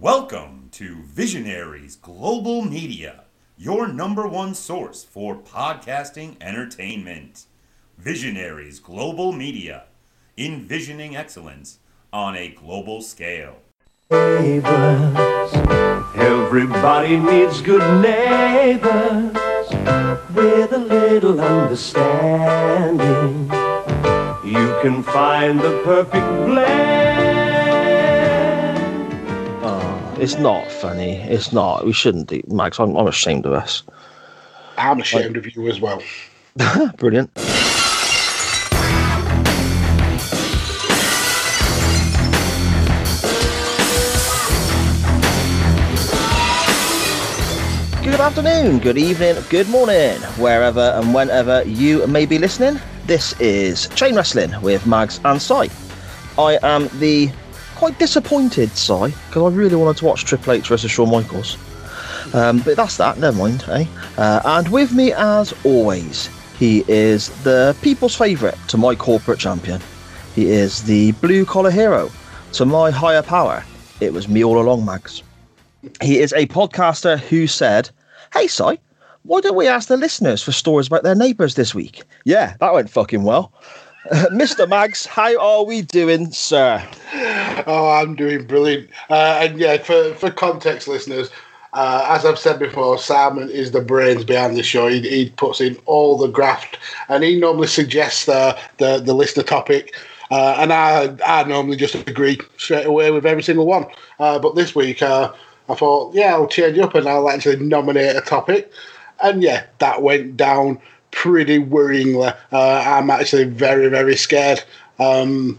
Welcome to Visionaries Global Media, your number one source for podcasting entertainment. Visionaries Global Media, envisioning excellence on a global scale. neighbors. Everybody needs good neighbors with a little understanding. You can find the perfect blend. It's not funny. It's not. We shouldn't do. Mags, I'm, I'm ashamed of us. I'm ashamed of you as well. Brilliant. Good afternoon, good evening, good morning, wherever and whenever you may be listening. This is Chain Wrestling with Mags and Si. I am the quite disappointed Si because I really wanted to watch Triple H versus Shawn Michaels. Um, but that's that, never mind, eh? Uh, and with me, as always, he is the people's favourite to my corporate champion. He is the blue collar hero to my higher power. It was me all along, Mags. He is a podcaster who said, Hey, Si, why don't we ask the listeners for stories about their neighbours this week? Yeah, that went fucking well. Mr. Mags, how are we doing, sir? Oh, I'm doing brilliant. Uh, and yeah, for, for context, listeners, uh, as I've said before, Simon is the brains behind the show. He, he puts in all the graft, and he normally suggests uh, the the listener topic. Uh, and I, I normally just agree straight away with every single one. Uh, but this week, uh, I thought, yeah, I'll change up and I'll actually nominate a topic. And yeah, that went down pretty worryingly. Uh, I'm actually very, very scared. Um,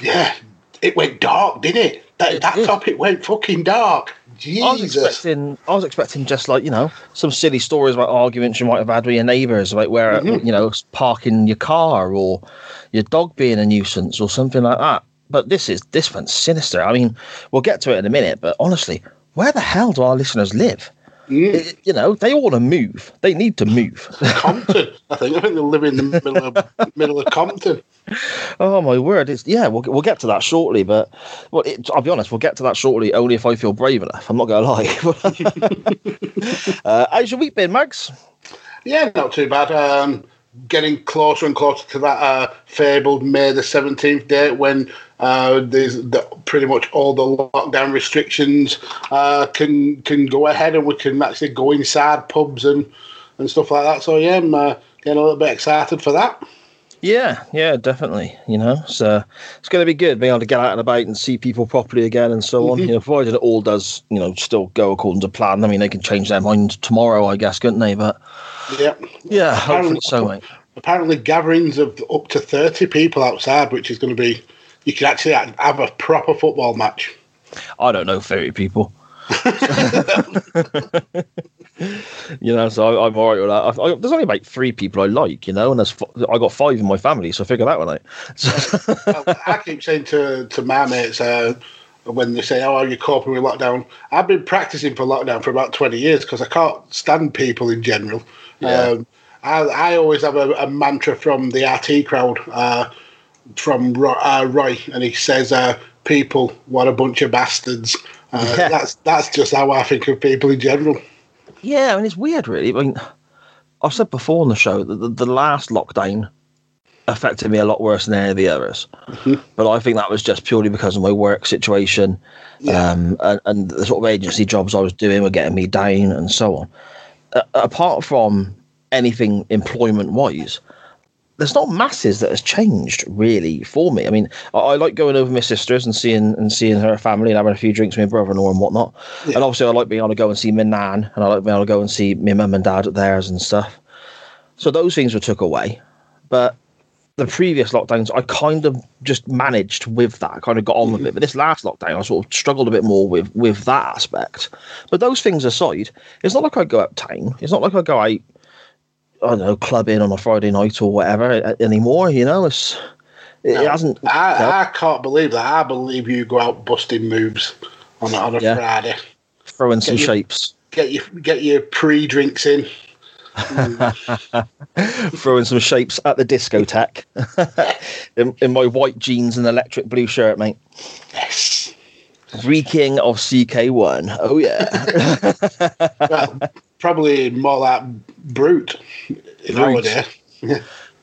yeah, it went dark, didn't it? That, that topic went fucking dark. I was Jesus. expecting, I was expecting just like you know some silly stories about arguments you might have had with your neighbours, about where Mm-hmm. you know parking your car or your dog being a nuisance or something like that. But this is this one's sinister. I mean, we'll get to it in a minute. But honestly, where the hell do our listeners live? Mm. It- you know, they all want to move. They need to move. Compton, I think. I think they live in the middle of middle of Compton. oh my word! It's yeah. We'll we'll get to that shortly. But well, it, I'll be honest. We'll get to that shortly. Only if I feel brave enough. I'm not going to lie. uh, how's your week been, Mags? Yeah, not too bad. Um, getting closer and closer to that uh, fabled May the seventeenth date when uh, there's the, pretty much all the lockdown restrictions uh, can can go ahead and we can actually go inside pubs and and stuff like that. So yeah, I'm uh, getting a little bit excited for that. Yeah, yeah, definitely. You know, so it's going to be good being able to get out and about and see people properly again and so on. You know, provided it all does, you know, still go according to plan. I mean, they can change their mind tomorrow, I guess, couldn't they? But Yeah. yeah, hopefully so, mate. Apparently, gatherings of up to thirty people outside, which is going to be you can actually have a proper football match. I don't know thirty people. you know, so I, I'm all right with that. I, I, there's only about three people I like, you know, and there's f- I got five in my family, so I figure that one out. So, I keep saying to, to my mates uh, when they say, "Oh, are you coping with lockdown?" I've been practicing for lockdown for about twenty years because I can't stand people in general. Yeah. Um, I, I always have a, a mantra from the IT Crowd uh, from Roy, uh, Roy, and he says, uh, "People, what a bunch of bastards." Uh, Yeah. That's that's just how I think of people in general. Yeah, I mean, it's weird, really. I mean, I've said before on the show that the, the last lockdown affected me a lot worse than any of the others. But I think that was just purely because of my work situation Yeah. um, and, and the sort of agency jobs I was doing were getting me down and so on. Uh, apart from anything employment wise, there's not masses that has changed really for me. I mean, I, I like going over my sisters and seeing and seeing her family and having a few drinks with my brother-in-law and whatnot. And obviously, I like being able to go and see my nan, and I like being able to go and see my mum and dad at theirs and stuff. So those things were took away, but the previous lockdowns, I kind of just managed with that. I kind of got on with it. But mm-hmm. this last lockdown, I sort of struggled a bit more with with that aspect. But those things aside, it's not like I go out town. It's not like I go out I don't know, clubbing on a Friday night or whatever uh, anymore. You know, it's it, No, hasn't. I, I can't believe that. I believe you go out busting moves on a, on a Yeah. Friday. throwing some Get you- shapes, Get your get your pre drinks in. throwing some shapes at the discotheque in, in my white jeans and electric blue shirt, mate. Yes. Reeking of CK1. Oh, yeah. Well, probably more like Brut in our Brut. day.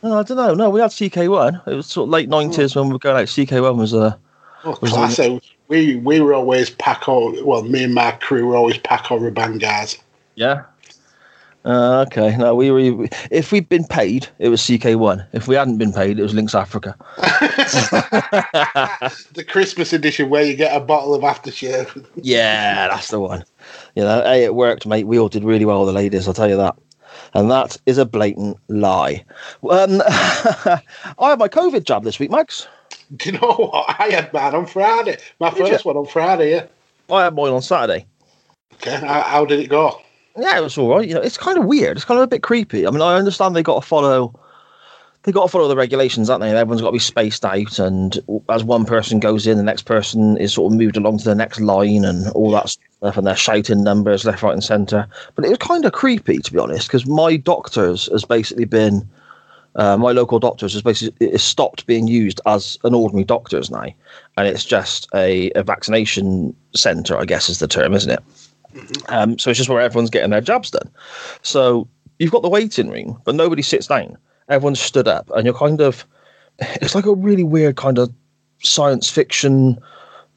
no, I don't know. No, we had CK1. It was sort of late 90s when we were going out. CK1 was a. Oh, Was it- classic. We we were always Paco. Well, me and my crew were always Paco Rabanne guys. Yeah. Uh, okay. No, we were. If we'd been paid, it was CK1. If we hadn't been paid, it was Lynx Africa. The Christmas edition where you get a bottle of aftershave. Yeah, that's the one. You know, hey, it worked, mate. We all did really well, the ladies. I'll tell you that. And that is a blatant lie. Um, I had my COVID jab this week, Mags. Do you know what? I had mine on Friday. My Did first one on Friday. Yeah. I had mine on Saturday. Okay. How, how did it go? Yeah, it was all right. You know, it's kind of weird. It's kind of a bit creepy. I mean, I understand they got to follow. They got to follow the regulations, aren't they? Everyone's got to be spaced out, and as one person goes in, the next person is sort of moved along to the next line, and all that stuff. And they're shouting numbers left, right, and centre. But it was kind of creepy, to be honest, because my doctors has basically been, uh, my local doctors has basically stopped being used as an ordinary doctors now, and it's just a, a vaccination centre, I guess is the term, isn't it? Um, so it's just where everyone's getting their jabs done. So you've got the waiting room, but nobody sits down. Everyone's stood up, and you're kind of. It's like a really weird kind of science fiction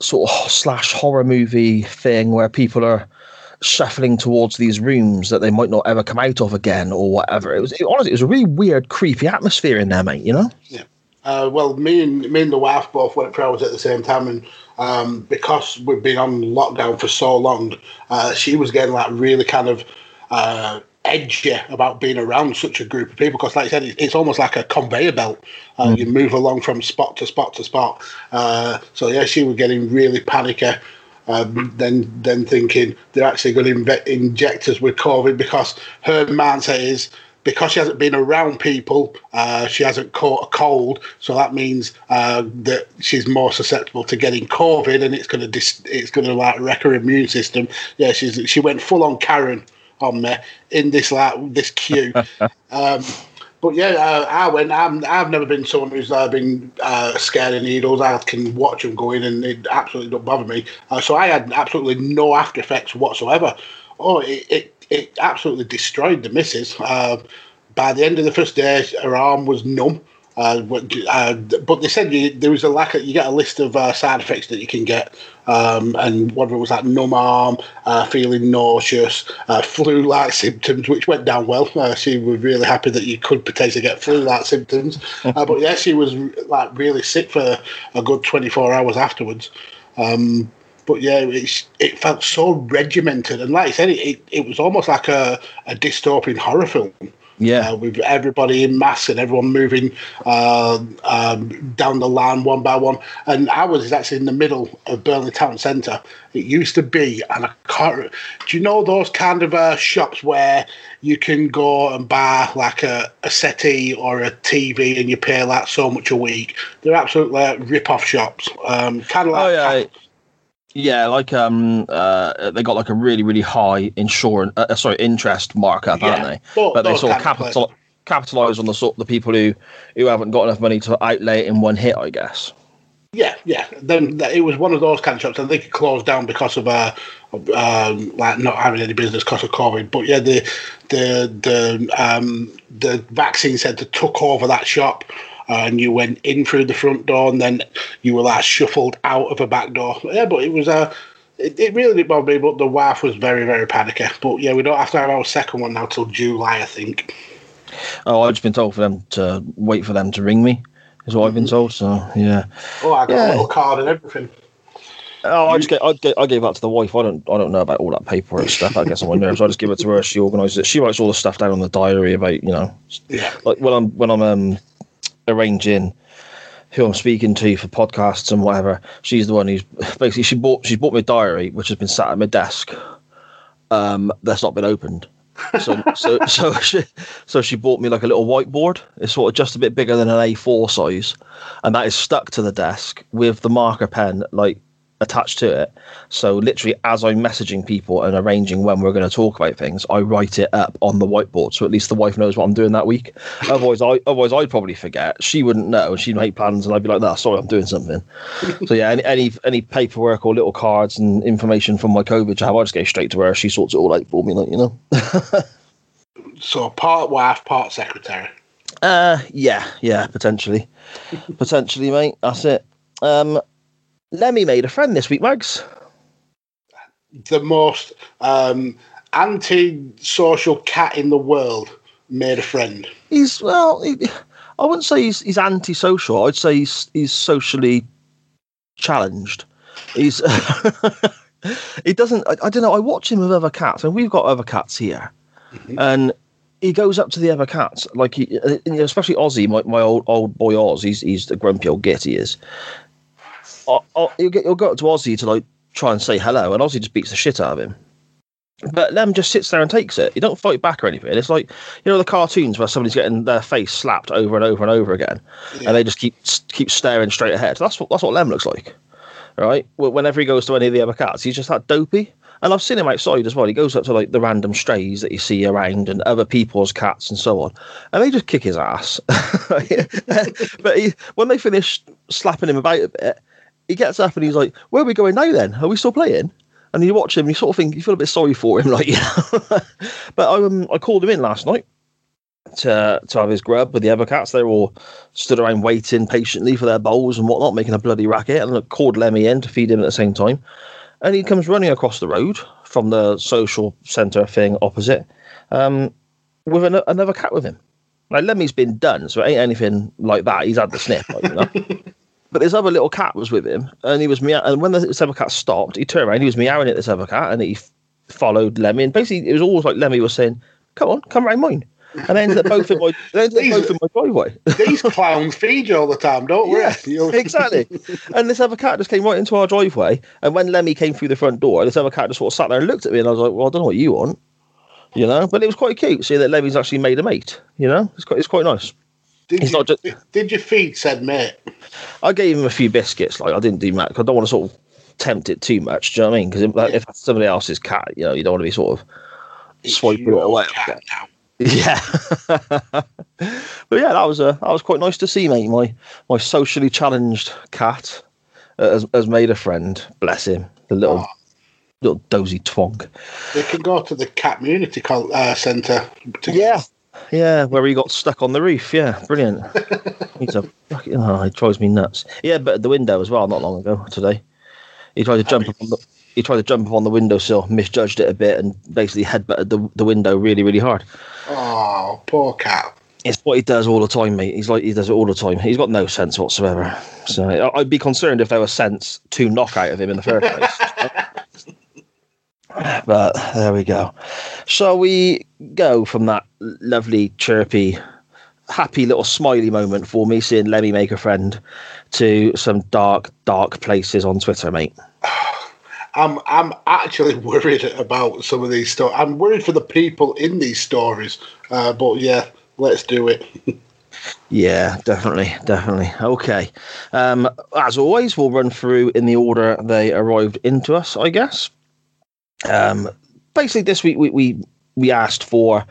sort of slash horror movie thing where people are shuffling towards these rooms that they might not ever come out of again or whatever. It was it, honestly, it was a really weird, creepy atmosphere in there, mate. You know? Yeah. Uh, well, me and me and the wife both went for hours at the same time, and um, because we've been on lockdown for so long, uh, she was getting like really kind of uh, edgy about being around such a group of people. Because, like I said, it, it's almost like a conveyor belt. Uh, You move along from spot to spot to spot. Uh, so yeah, she was getting really panicky. Um, then, then thinking they're actually going to inject us with COVID because her mindset is because she hasn't been around people, uh, she hasn't caught a cold, so that means uh, that she's more susceptible to getting COVID, and it's going to dis- it's going to like wreck her immune system. Yeah, she's she went full on Karen on me in this like this queue. um, but yeah, uh, I went. I'm, I've never been someone who's uh, been uh, scared of needles. I can watch them go in, and it absolutely don't bother me. Uh, so I had absolutely no after effects whatsoever. Oh, it it, it absolutely destroyed the missus. Uh, by the end of the first day, her arm was numb. Uh, but, uh, but they said you, there was a lack of, you get a list of uh, side effects that you can get, um, and one of them was like numb arm, uh, feeling nauseous, uh, flu-like symptoms, which went down well. Uh, she was really happy that you could potentially get flu-like symptoms, uh, but yeah, she was like really sick for a good 24 hours afterwards. Um, but yeah, it's, it felt so regimented, and like I said, it, it, it was almost like a, a dystopian horror film Yeah. uh, with everybody in mass and everyone moving uh, um, down the line one by one. And ours is actually in the middle of Burnley Town Centre. It used to be, and I can't. Do you know those kind of uh, shops where you can go and buy like a, a settee or a TV and you pay like so much a week? They're absolutely like, rip-off shops. Um, kind of like Oh yeah, yeah. Like um, uh, they got like a really really high insurance, uh, sorry, interest markup, Yeah. aren't they? But they sort of capital capitalize on the sort of the people who who haven't got enough money to outlay it in one hit, I guess. Yeah, yeah. Then it was one of those kind of shops. and they it closed down because of uh, um, like not having any business because of COVID. But yeah, the the the um, the vaccine centre took over that shop, uh, and you went in through the front door, and then you were like shuffled out of a back door. Yeah, but it was Uh, it, it really didn't bother me, but the wife was very, very panicky. But yeah, we don't have to have our second one now till July, I think. Oh, I've just been told for them to wait for them to ring me. Is what I've been told. So yeah. Oh, I got Yeah. a little card and everything. Oh, I just get, I, get, I gave that to the wife. I don't, I don't know about all that paperwork stuff. That gets on my nerves. I just give it to her. She organises it. She writes all the stuff down on the diary about, you know, Yeah. like when I'm when I'm um, arranging who I'm speaking to for podcasts and whatever. She's the one who's basically she bought she bought me a diary which has been sat at my desk. Um, that's not been opened. So so so she, so she bought me like a little whiteboard. It's sort of just a bit bigger than an A4 size, and that is stuck to the desk with the marker pen like attached to it. So literally, as I'm messaging people and arranging when we're going to talk about things, I write it up on the whiteboard, so at least the wife knows what I'm doing that week. otherwise, I otherwise I'd probably forget. She wouldn't know, and she'd make plans, and I'd be like, "No, sorry, I'm doing something." so yeah, any, any any paperwork or little cards and information from my COVID jab, I just go straight to her. She sorts it all out for me, like you know. So part wife, part secretary. Uh, yeah, yeah, potentially, potentially, mate. That's it. Um, Lemmy made a friend this week, Mags. The most um, anti-social cat in the world made a friend. He's well, he, I wouldn't say he's he's anti-social. I'd say he's he's socially challenged. He's he doesn't. I, I don't know. I watch him with other cats, and we've got other cats here, and he goes up to the other cats, like he, uh, especially Ozzy, my, my old old boy Oz. He's he's the grumpy old git he is. I, I, he'll get he'll go up to Ozzy to like try and say hello, and Ozzy just beats the shit out of him. But Lem just sits there and takes it. He don't fight back or anything. It's like you know the cartoons where somebody's getting their face slapped over and over and over again, Yeah. and they just keep keep staring straight ahead. That's what that's what Lem looks like, right? Whenever he goes to any of the other cats, he's just that dopey. And I've seen him outside as well. He goes up to like the random strays that you see around and other people's cats and so on, and they just kick his ass. but he, when they finish slapping him about a bit, he gets up and he's like, "Where are we going now? Then are we still playing?" And you watch him, and you sort of think you feel a bit sorry for him, like yeah. but I um, I called him in last night to to have his grub with the other cats. They all stood around waiting patiently for their bowls and whatnot, making a bloody racket. And I called Lemmy in to feed him at the same time. And he comes running across the road from the social centre thing opposite, um, with an, another cat with him. Like Lemmy's been done, so it ain't anything like that. He's had the sniff, like, you know. But this other little cat was with him, and he was meow. And when this other cat stopped, he turned around. He was meowing at this other cat, and he f- followed Lemmy. And basically, it was always like Lemmy was saying, "Come on, come round mine." And they ended up both in my, they ended up both in my driveway. These clowns feed you all the time, don't Yeah, we? Exactly. And this other cat just came right into our driveway. And when Lemmy came through the front door, this other cat just sort of sat there and looked at me. And I was like, well, I don't know what you want. You know, but it was quite cute. See that Lemmy's actually made a mate. You know, it's quite, it's quite nice. Did He's you, not just- did you feed said mate? I gave him a few biscuits. Like I didn't do much. I don't want to sort of tempt it too much. Do you know what I mean? Because if, like, if that's somebody else's cat, you know, you don't want to be sort of It's swiping it away. Yeah. but yeah, that was uh, that was quite nice to see, mate. My my socially challenged cat uh, has, has made a friend. Bless him, the little Oh. little dozy twonk. They can go to the cat community uh, centre. to- Yeah. Yeah, where he got stuck on the roof. Yeah, brilliant. He's a fucking, oh, he drives me nuts. Yeah, but at the window as well, not long ago today. He tried to jump up on the he tried to jump up on the windowsill, misjudged it a bit, and basically headbutted the, the window really, really hard. Oh, poor cat. It's what he does all the time, mate. He's like he does it all the time. He's got no sense whatsoever. So I'd be concerned if there was sense to knock out of him in the first place. but there we go. Shall we go from that lovely, chirpy, happy little smiley moment for me seeing Lemmy make a friend to some dark, dark places on Twitter, mate? I'm I'm actually worried about some of these stories. I'm worried for the people in these stories. Uh, but yeah, let's do it. Yeah, definitely, definitely. Okay. Um, as always, we'll run through in the order they arrived into us, I guess. Um, basically, this week we we, we asked for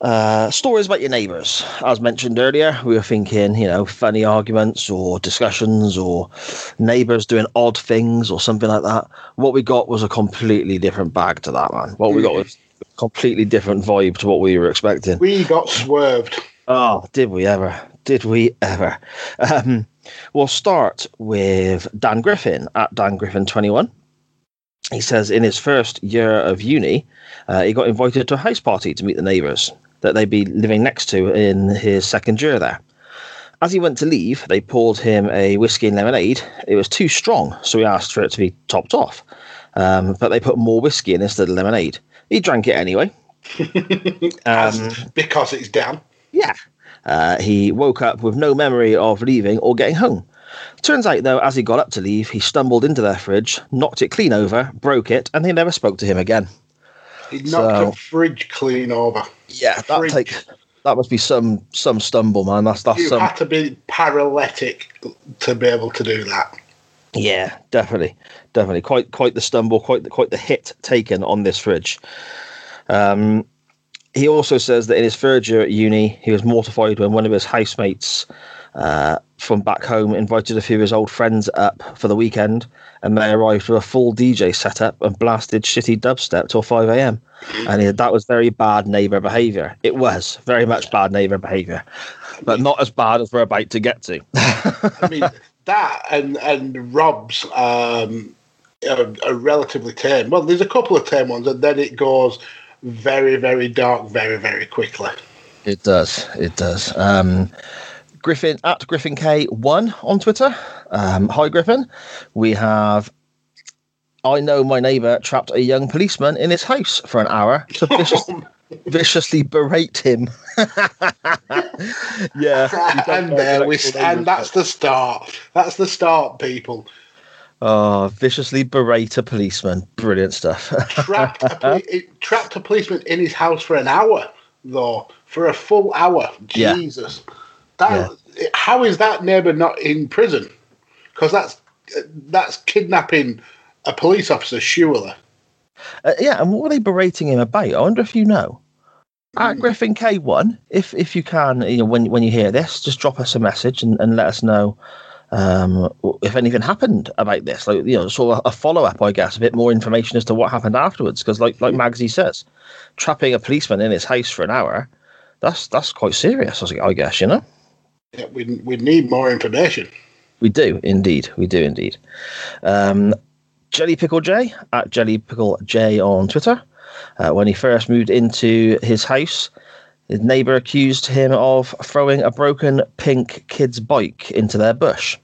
uh, stories about your neighbours. As mentioned earlier, we were thinking, you know, funny arguments or discussions or neighbours doing odd things or something like that. What we got was a completely different bag to that, man. What we got was a completely different vibe to what we were expecting. We got swerved. Oh, did we ever? Did we ever? Um, we'll start with Dan Griffin at Dan Griffin 21. He says in his first year of uni, uh, he got invited to a house party to meet the neighbours that they'd be living next to in his second year there. As he went to leave, they poured him a whiskey and lemonade. It was too strong, so he asked for it to be topped off. Um, but they put more whiskey in instead of lemonade. He drank it anyway. Um, because it's down. yeah. Uh, he woke up with no memory of leaving or getting home. Turns out, though, as he got up to leave, he stumbled into their fridge, knocked it clean over, broke it, and they never spoke to him again. He knocked So- the fridge clean over. Yeah, that take that must be some some stumble, man. That's that's You some had to be paralytic to be able to do that. Yeah, definitely, definitely. Quite, quite the stumble, quite, the, quite the hit taken on this fridge. Um, he also says that in his third year at uni, he was mortified when one of his housemates uh, from back home invited a few of his old friends up for the weekend, and they arrived with a full DJ setup and blasted shitty dubstep till 5 a.m. And he, that was very bad neighbour behaviour. It was very much bad neighbour behaviour, but not as bad as we're about to get to. I mean, that and and Rob's um, are, are relatively tame. Well, there's a couple of tame ones, and then it goes very, very dark, very, very quickly. It does. It does. Um, Griffin at Griffin K one on Twitter. Um, hi Griffin. We have. I know my neighbour trapped a young policeman in his house for an hour to vicious, viciously berate him. yeah, and there we and that's the start. That's the start, people. Oh, viciously berate a policeman. Brilliant stuff. trapped, a poli- trapped a policeman in his house for an hour, though, for a full hour. Yeah. That, How is that neighbour not in prison? Because that's, that's kidnapping a police officer, surely. Uh, yeah, and what were they berating him about? I wonder if you know. At Griffin K one, if if you can, you know, when when you hear this, just drop us a message and, and let us know um, if anything happened about this. Like you know, sort of a follow up, I guess, a bit more information as to what happened afterwards. Because like like Magsy says, trapping a policeman in his house for an hour, that's that's quite serious. I guess you know. We we need more information. We do indeed. We do indeed. Um, Jelly Pickle J at Jelly Pickle J on Twitter. Uh, when he first moved into his house, his neighbour accused him of throwing a broken pink kid's bike into their bush.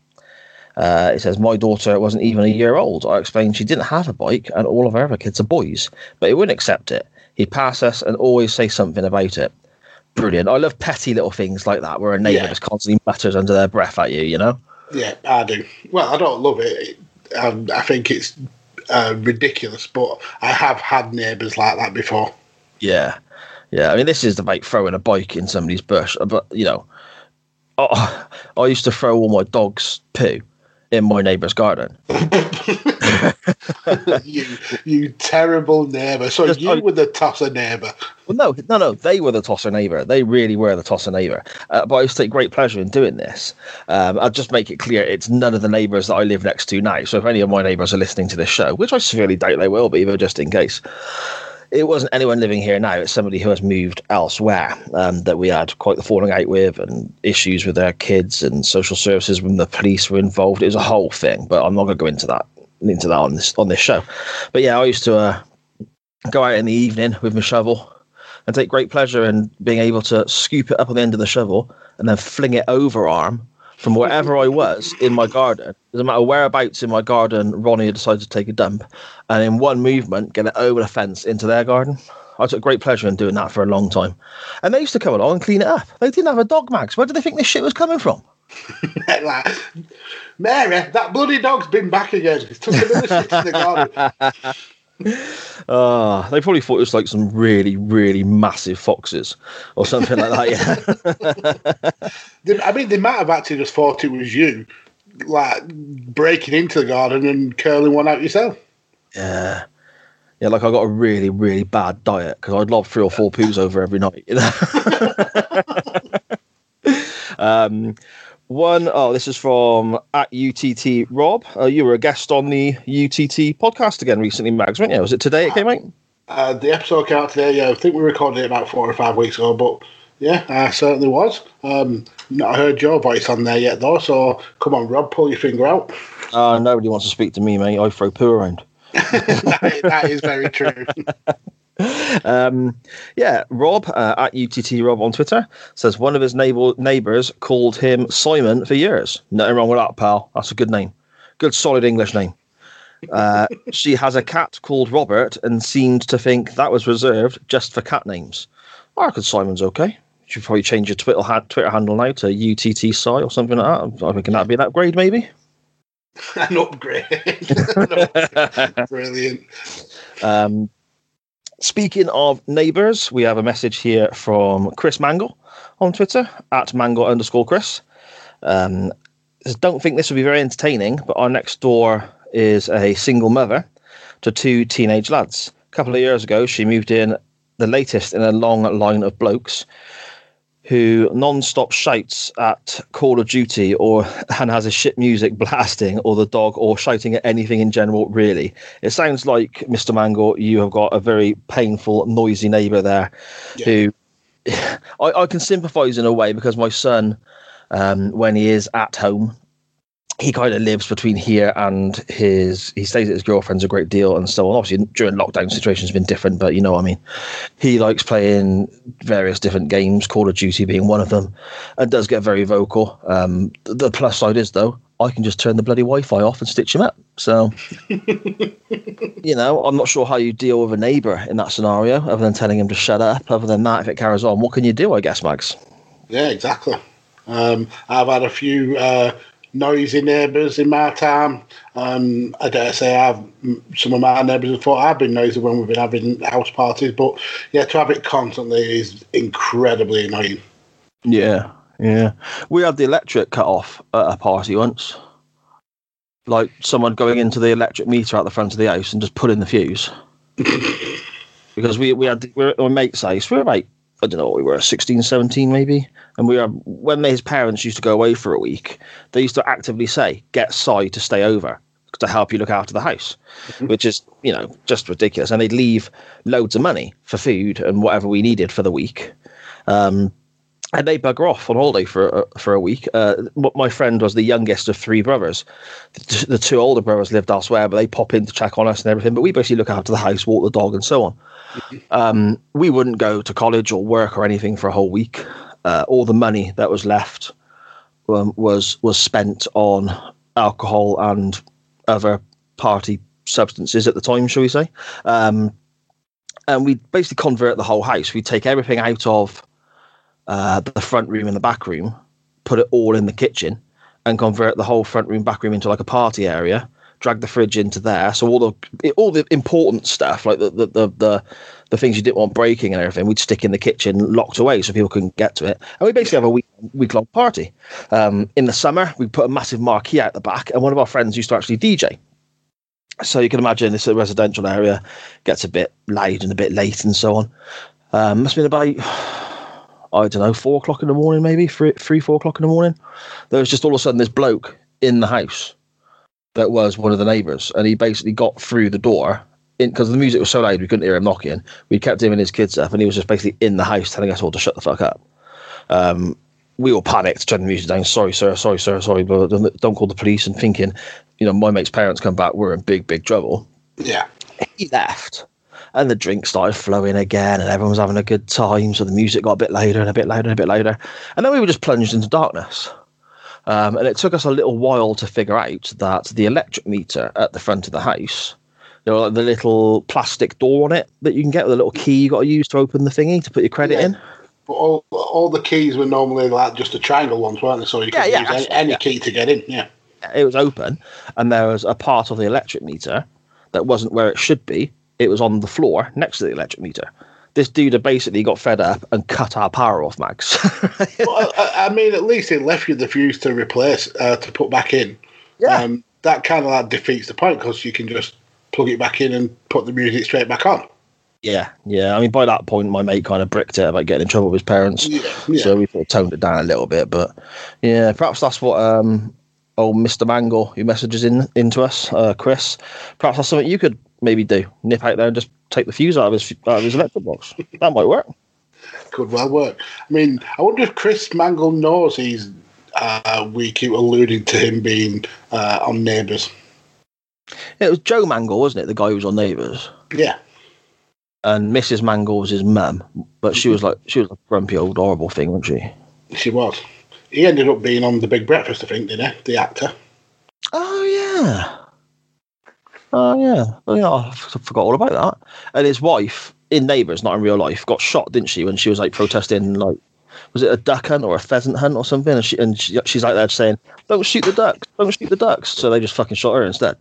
Uh, it says, My daughter wasn't even a year old. I explained she didn't have a bike and all of our other kids are boys, but he wouldn't accept it. He'd pass us and always say something about it. Brilliant. I love petty little things like that where a neighbour Yeah. just constantly mutters under their breath at you, you know? Yeah, I do. Well, I don't love it. Um, I think it's uh, ridiculous, but I have had neighbours like that before. Yeah, yeah. I mean, this is about throwing a bike in somebody's bush, but you know, oh, I used to throw all my dog's poo in my neighbour's garden. you, you terrible neighbour. So Just- you I- were the tosser neighbour. Well, no, no, no. They were the tosser neighbour. They really were the tosser neighbour. Uh, but I used to take great pleasure in doing this. Um, I'll just make it clear: it's none of the neighbours that I live next to now. So if any of my neighbours are listening to this show, which I severely doubt they will be, but just in case, it wasn't anyone living here now. It's somebody who has moved elsewhere um, that we had quite the falling out with, and issues with their kids and social services when the police were involved. It was a whole thing. But I'm not going to go into that into that on this on this show. But yeah, I used to uh, go out in the evening with my shovel and take great pleasure in being able to scoop it up on the end of the shovel and then fling it over arm from wherever I was in my garden. Doesn't matter whereabouts in my garden Ronnie had decided to take a dump, and in one movement get it over the fence into their garden. I took great pleasure in doing that for a long time. And they used to come along and clean it up. They didn't have a dog Mags. Where do they think this shit was coming from? like, Mary, that bloody dog's been back again. He's took another shit in the garden. Uh, they probably thought it was like some really, really massive foxes or something like that. Yeah. I mean, they might have actually just thought it was you, like breaking into the garden and curling one out yourself. Yeah. Yeah, like I got a really, really bad diet because I'd lob three or four poos over every night. You know? um, one, oh, this is from at UTT Rob. Uh, you were a guest on the UTT podcast again recently, Mags, weren't you? Was it today it came out? Uh, the episode came out today. Yeah, I think we recorded it about four or five weeks ago, but yeah, I certainly was. Um, not heard your voice on there yet, though. So come on, Rob, pull your finger out. Uh, nobody wants to speak to me, mate. I throw poo around. that, that is very true. Um, yeah, Rob uh, at UTT Rob on Twitter says one of his neighbor, neighbors called him Simon for years. Nothing wrong with that, pal. That's a good name. Good, solid English name. Uh, she has a cat called Robert and seemed to think that was reserved just for cat names. I reckon Simon's okay. You should probably change your Twitter, ha- Twitter handle now to UTT Si or something like that. I reckon that'd be an upgrade, maybe. An upgrade. Brilliant. Um, speaking of neighbours, we have a message here from Chris Mangle on Twitter at Mangle underscore Chris. Um, Don't think this will be very entertaining, but our next door is a single mother to two teenage lads. A couple of years ago, she moved in the latest in a long line of blokes who non-stop shouts at Call of Duty or and has a shit music blasting or the dog or shouting at anything in general. Really, it sounds like Mr. Mangle, you have got a very painful, noisy neighbour there, Yeah. who I, I can sympathise in a way because my son, um, when he is at home. He kind of lives between here and his. He stays at his girlfriend's a great deal and so on. Obviously, during lockdown, situations been different, but you know what I mean. He likes playing various different games, Call of Duty being one of them, and does get very vocal. Um, the plus side is though, I can just turn the bloody Wi-Fi off and stitch him up. So, you know, I'm not sure how you deal with a neighbour in that scenario, other than telling him to shut up. Other than that, if it carries on, what can you do? I guess, Mags. Yeah, exactly. Um, I've had a few uh, noisy neighbours in my time. Um, I dare say I've some of my neighbours have thought I've been noisy when we've been having house parties, but yeah, to have it constantly is incredibly annoying. Yeah, yeah. We had the electric cut off at a party once. Like someone going into the electric meter out the front of the house and just pulling the fuse. because we we had we were at my mate's house. We were about I don't know what we were 16, 17 maybe. And we were when his parents used to go away for a week. They used to actively say, "Get Si to stay over." To help you look after the house, which is, you know, just ridiculous. And they'd leave loads of money for food and whatever we needed for the week. Um, and they bugger off on holiday for a, for a week. Uh, my friend was the youngest of three brothers. The, t- the two older brothers lived elsewhere, but they pop in to check on us and everything. But we basically look after the house, walk the dog, and so on. Um, we wouldn't go to college or work or anything for a whole week. Uh, all the money that was left um, was was spent on alcohol and other party substances at the time, shall we say? Um, and we basically convert the whole house. We take everything out of uh, the front room and the back room, put it all in the kitchen, and convert the whole front room, back room into like a party area. Drag the fridge into there, so all the all the important stuff, like the the the the, the things you didn't want breaking and everything, we'd stick in the kitchen, locked away, so people couldn't get to it. And we basically have a week week long party. Um, in the summer, we put a massive marquee out the back, and one of our friends used to actually DJ. So you can imagine this a residential area, gets a bit loud and a bit late and so on. Um, must have been about I don't know, four o'clock in the morning, maybe three, three, four o'clock in the morning. There was just all of a sudden this bloke in the house that was one of the neighbours, and he basically got through the door because the music was so loud we couldn't hear him knocking. We kept him and his kids up, and he was just basically in the house telling us all to shut the fuck up. Um, we all panicked, turned the music down. Sorry, sir. Sorry, sir. Sorry, but don't, don't call the police. And thinking, you know, my mate's parents come back, we're in big, big trouble Yeah. he left and the drink started flowing again and everyone was having a good time so the music got a bit louder and a bit louder and a bit louder and then we were just plunged into darkness um, and it took us a little while to figure out that the electric meter at the front of the house you know, like the little plastic door on it that you can get with a little key you got to use to open the thingy to put your credit Yeah. in But all, all the keys were normally like just the triangle ones, weren't they? So you could Yeah, yeah, use any, any yeah. key to get in. Yeah. it was open and there was a part of the electric meter that wasn't where it should be it was on the floor next to the electric meter this dude had basically got fed up and cut our power off mags well, I, I mean, at least it left you the fuse to replace, uh, to put back in. Yeah. Um, that kind of like defeats the point because you can just plug it back in and put the music straight back on. yeah yeah i mean by that point my mate kind of bricked it about getting in trouble with his parents Yeah. yeah. so we sort of toned it down a little bit but yeah perhaps that's what um old mr mangle who messages in into us uh chris perhaps that's something you could maybe do nip out there and just take the fuse out of his out of his electric box that might work Could well work. I mean, I wonder if Chris Mangle knows he's. Uh, we keep alluding to him being uh, on Neighbours. it was joe mangle wasn't it the guy who was on neighbours Yeah. and Mrs. Mangle was his mum, but she was like she was a grumpy old horrible thing, wasn't she? She was. He ended up being on The Big Breakfast, I think, didn't he? The actor. Oh yeah, oh yeah, oh, yeah. I forgot all about that. And his wife in Neighbours, not in real life, got shot, didn't she? When she was like protesting, like was it a duck hunt or a pheasant hunt or something? And she and she, she's out there saying, "Don't shoot the ducks! Don't shoot the ducks!" So they just fucking shot her instead.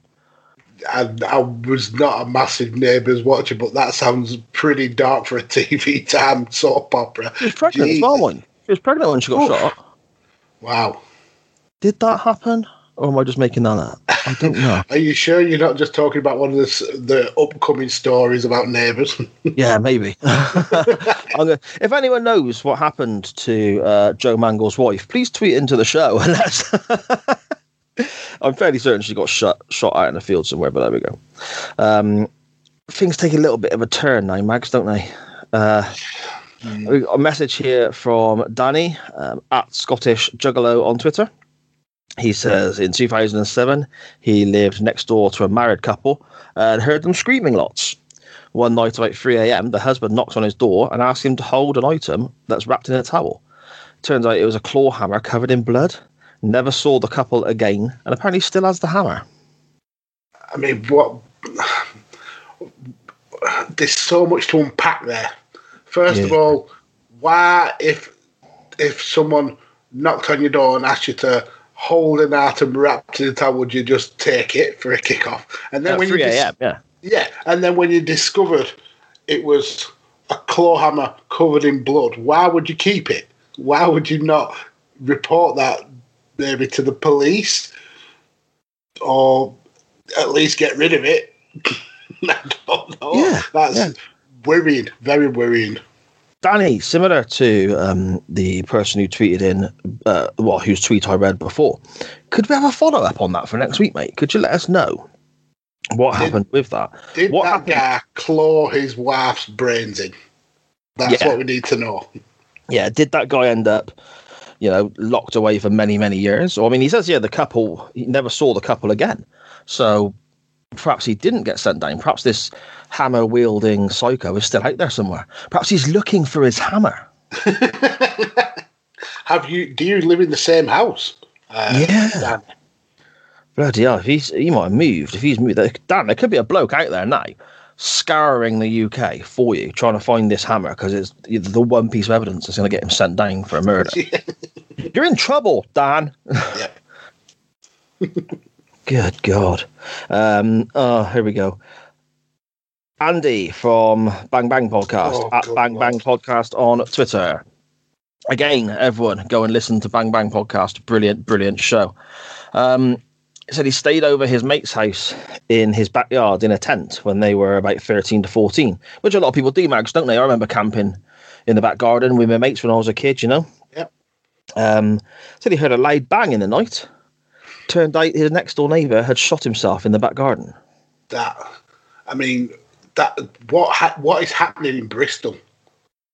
I, I was not a massive Neighbours watcher, but that sounds pretty dark for a TV time soap opera. She was pregnant well, one. She was pregnant when she got shot. Wow. did that happen, or am I just making that up? I don't know. Are you sure you're not just talking about one of the the upcoming stories about neighbours? yeah, maybe. I'm gonna, if anyone knows what happened to uh, Joe Mangle's wife, please tweet into the show and. I'm fairly certain she got shot shot out in the field somewhere, but there we go. Um, things take a little bit of a turn now, Mags, don't they? Uh, we got a message here from Danny um, at Scottish Juggalo on Twitter. He says in 2007 he lived next door to a married couple and heard them screaming lots. One night about 3 a.m., the husband knocked on his door and asked him to hold an item that's wrapped in a towel. Turns out it was a claw hammer covered in blood. Never saw the couple again, and apparently still has the hammer. I mean, what? There's so much to unpack there. First of all, why if if someone knocked on your door and asked you to hold out and wrapped in a towel, would you just take it for a kick off? And then At when 3 you dis- a.m., yeah. yeah, and then when you discovered it was a claw hammer covered in blood, why would you keep it? Why would you not report that maybe to the police or at least get rid of it? I don't know. Yeah, That's yeah. worrying, very worrying. Danny, similar to um, the person who tweeted in, uh, well, whose tweet I read before, could we have a follow up on that for next week, mate? Could you let us know what Did- happened with that? Did What that happened- guy claw his wife's brains in? That's Yeah. what we need to know. Yeah, did that guy end up, you know, locked away for many, many years? Or I mean, he says, yeah, the couple, he never saw the couple again. So perhaps he didn't get sent down. Perhaps this hammer wielding psycho is still out there somewhere. Perhaps he's looking for his hammer. Have you? Do you live in the same house? Uh, Yeah. Dan? Bloody hell, if he's, he might have moved. If he's moved, Dan, there could be a bloke out there now scouring the UK for you, trying to find this hammer because it's the one piece of evidence that's going to get him sent down for a murder. You're in trouble, Dan. Yep. Good God. Um, oh, here we go. Andy from Bang Bang Podcast Oh, at good Bang Bang Podcast on Twitter. Again, everyone go and listen to Bang Bang Podcast. Brilliant, brilliant show. Um, he said he stayed over his mate's house in his backyard in a tent when they were about 13 to 14, which a lot of people do, Mags, don't they? I remember camping in the back garden with my mates when I was a kid, you know? Yep. Um, said he heard a loud bang in the night. Turned out his next door neighbour had shot himself in the back garden. that I mean that what ha- what is happening in Bristol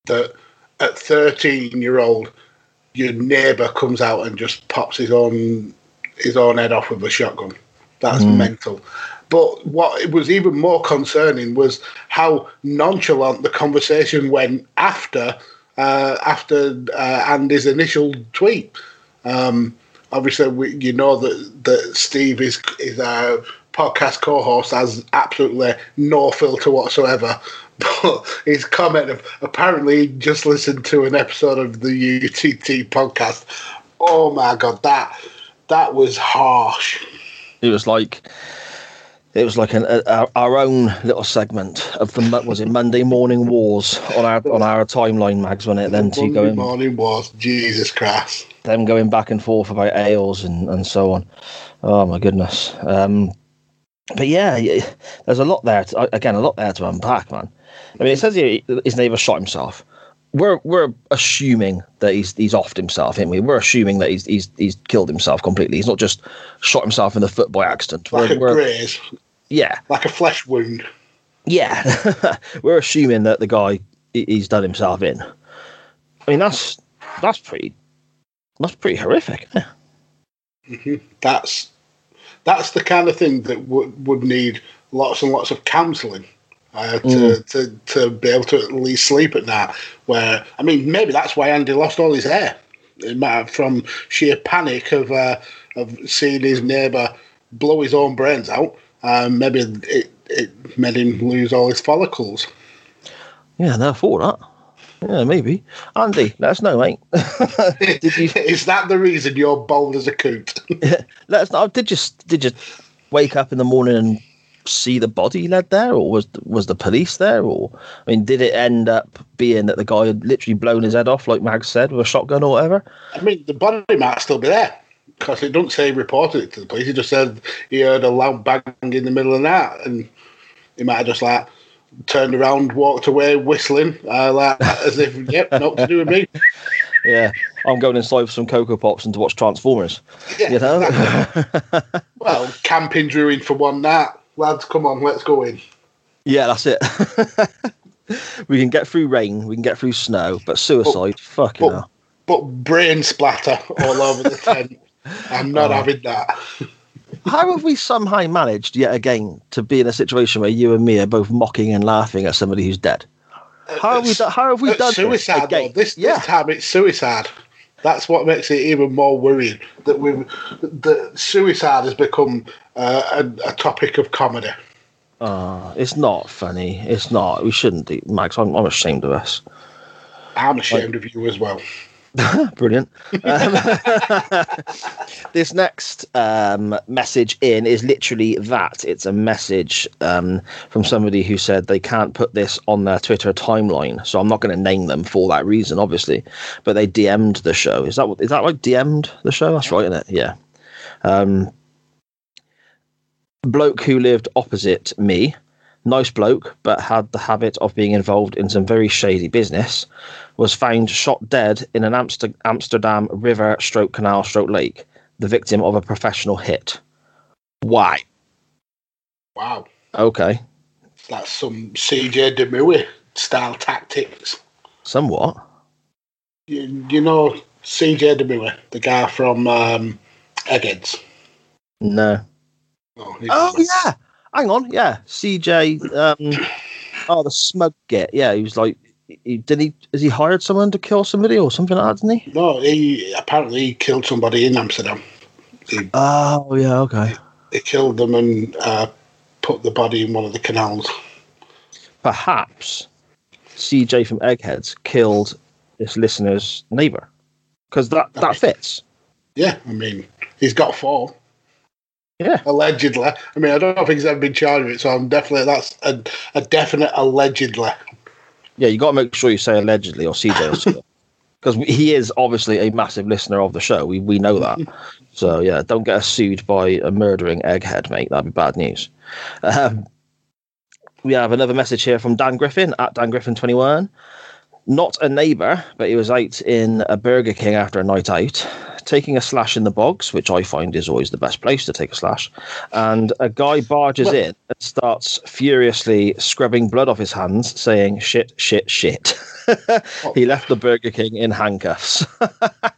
that at 13 year old your neighbour comes out and just pops his own his own head off with a shotgun? That's mental. But what it was even more concerning was how nonchalant the conversation went after uh, after uh, Andy's initial tweet. Um, obviously, we, you know that that Steve is is our podcast co-host has absolutely no filter whatsoever. But his comment of apparently he just listened to an episode of the UTT podcast. Oh my god, that that was harsh. It was like it was like an, a, our, own little segment of the was it Monday Morning Wars on our on our timeline, Mags, wasn't it? Then to Monday going morning was Jesus Christ. them going back and forth about ales and, and so on. Oh my goodness. Um, but yeah, there's a lot there. To, again, a lot there to unpack, man. I mean, it says here his neighbour shot himself. We're we're assuming that he's he's offed himself, aren't we? We're assuming that he's he's he's killed himself completely. He's not just shot himself in the foot by accident. Like We're- a we're- graze, yeah, like a flesh wound. yeah. we're assuming that the guy he's done himself in. I mean, that's that's pretty that's pretty horrific. Yeah. Mm-hmm. That's that's the kind of thing that would would need lots and lots of counselling uh, to, Mm. to to be able to at least sleep at night. Where I mean, maybe that's why Andy lost all his hair. It might have from sheer panic of uh, of seeing his neighbour blow his own brains out. Um, maybe it it made him lose all his follicles. Yeah, no, for that. Yeah, maybe. Andy, let us know, mate. did you Is that the reason you're bold as a coot? let us know? Did you did you wake up in the morning and see the body led there, or was was the police there, or I mean, did it end up being that the guy had literally blown his head off, like Mag said, with a shotgun or whatever? I mean, the body might still be there. because it doesn't say he reported it to the police. He just said he heard a loud bang in the middle of that, and he might have just like turned around, walked away, whistling, uh, like as if, yep, not to do with me. Yeah, I'm going inside for some Cocoa Pops and to watch Transformers. Yeah, You know? exactly. well, camping Druid for one night. Lads, come on, let's go in. yeah, that's it. we can get through rain, we can get through snow, but suicide, fucking But, hell. but brain splatter all over the tent. I'm not Oh. having that. How have we somehow managed yet again to be in a situation where you and me are both mocking and laughing at somebody who's dead? How have we done? How have we done suicide This. This, yeah, this time it's suicide. That's what makes it even more worrying. That we, that suicide has become uh, a, a topic of comedy. Oh, it's not funny. It's not. We shouldn't do, Mags. I'm, I'm ashamed of us. I'm ashamed of you as well. Brilliant. Um, this next um, message in is literally that. It's a message um, from somebody who said they can't put this on their Twitter timeline. So I'm not going to name them for that reason, obviously. But they DM'd the show. Is that what? Is that right? DM'd the show? That's right, isn't it? Yeah. Um, bloke who lived opposite me. Nice bloke, but had the habit of being involved in some very shady business was found shot dead in an Amster- Amsterdam river stroke canal stroke lake, the victim of a professional hit. Why? Wow, Okay. that's some CJ de Mooi style tactics. Somewhat. You, you know CJ de Mooi, the guy from um, Eggheads. No. Oh, Oh, yeah. Hang on. Yeah. CJ. Um, oh, the smug git. Yeah. He was like, he, did he, has he hired someone to kill somebody or something like that, didn't he? No, he apparently he killed somebody in Amsterdam. He, Oh, yeah. Okay. he killed them and uh, put the body in one of the canals. Perhaps CJ from Eggheads killed this listener's neighbor because that, that fits. Yeah, I mean, he's got four. Yeah. Allegedly. I mean, I don't know if he's ever been charged with it, so I'm definitely, that's a, a definite allegedly. Yeah, you got to make sure you say allegedly or CJ because he is obviously a massive listener of the show. We we know that. so yeah, don't get us sued by a murdering egghead, mate. That'd be bad news. Um, we have another message here from Dan Griffin at Dan Griffin twenty one. Not a neighbour, but he was out in a Burger King after a night out, taking a slash in the bogs, which I find is always the best place to take a slash. And a guy barges Well- in and starts furiously scrubbing blood off his hands, saying shit, shit, shit. he left the Burger King in handcuffs.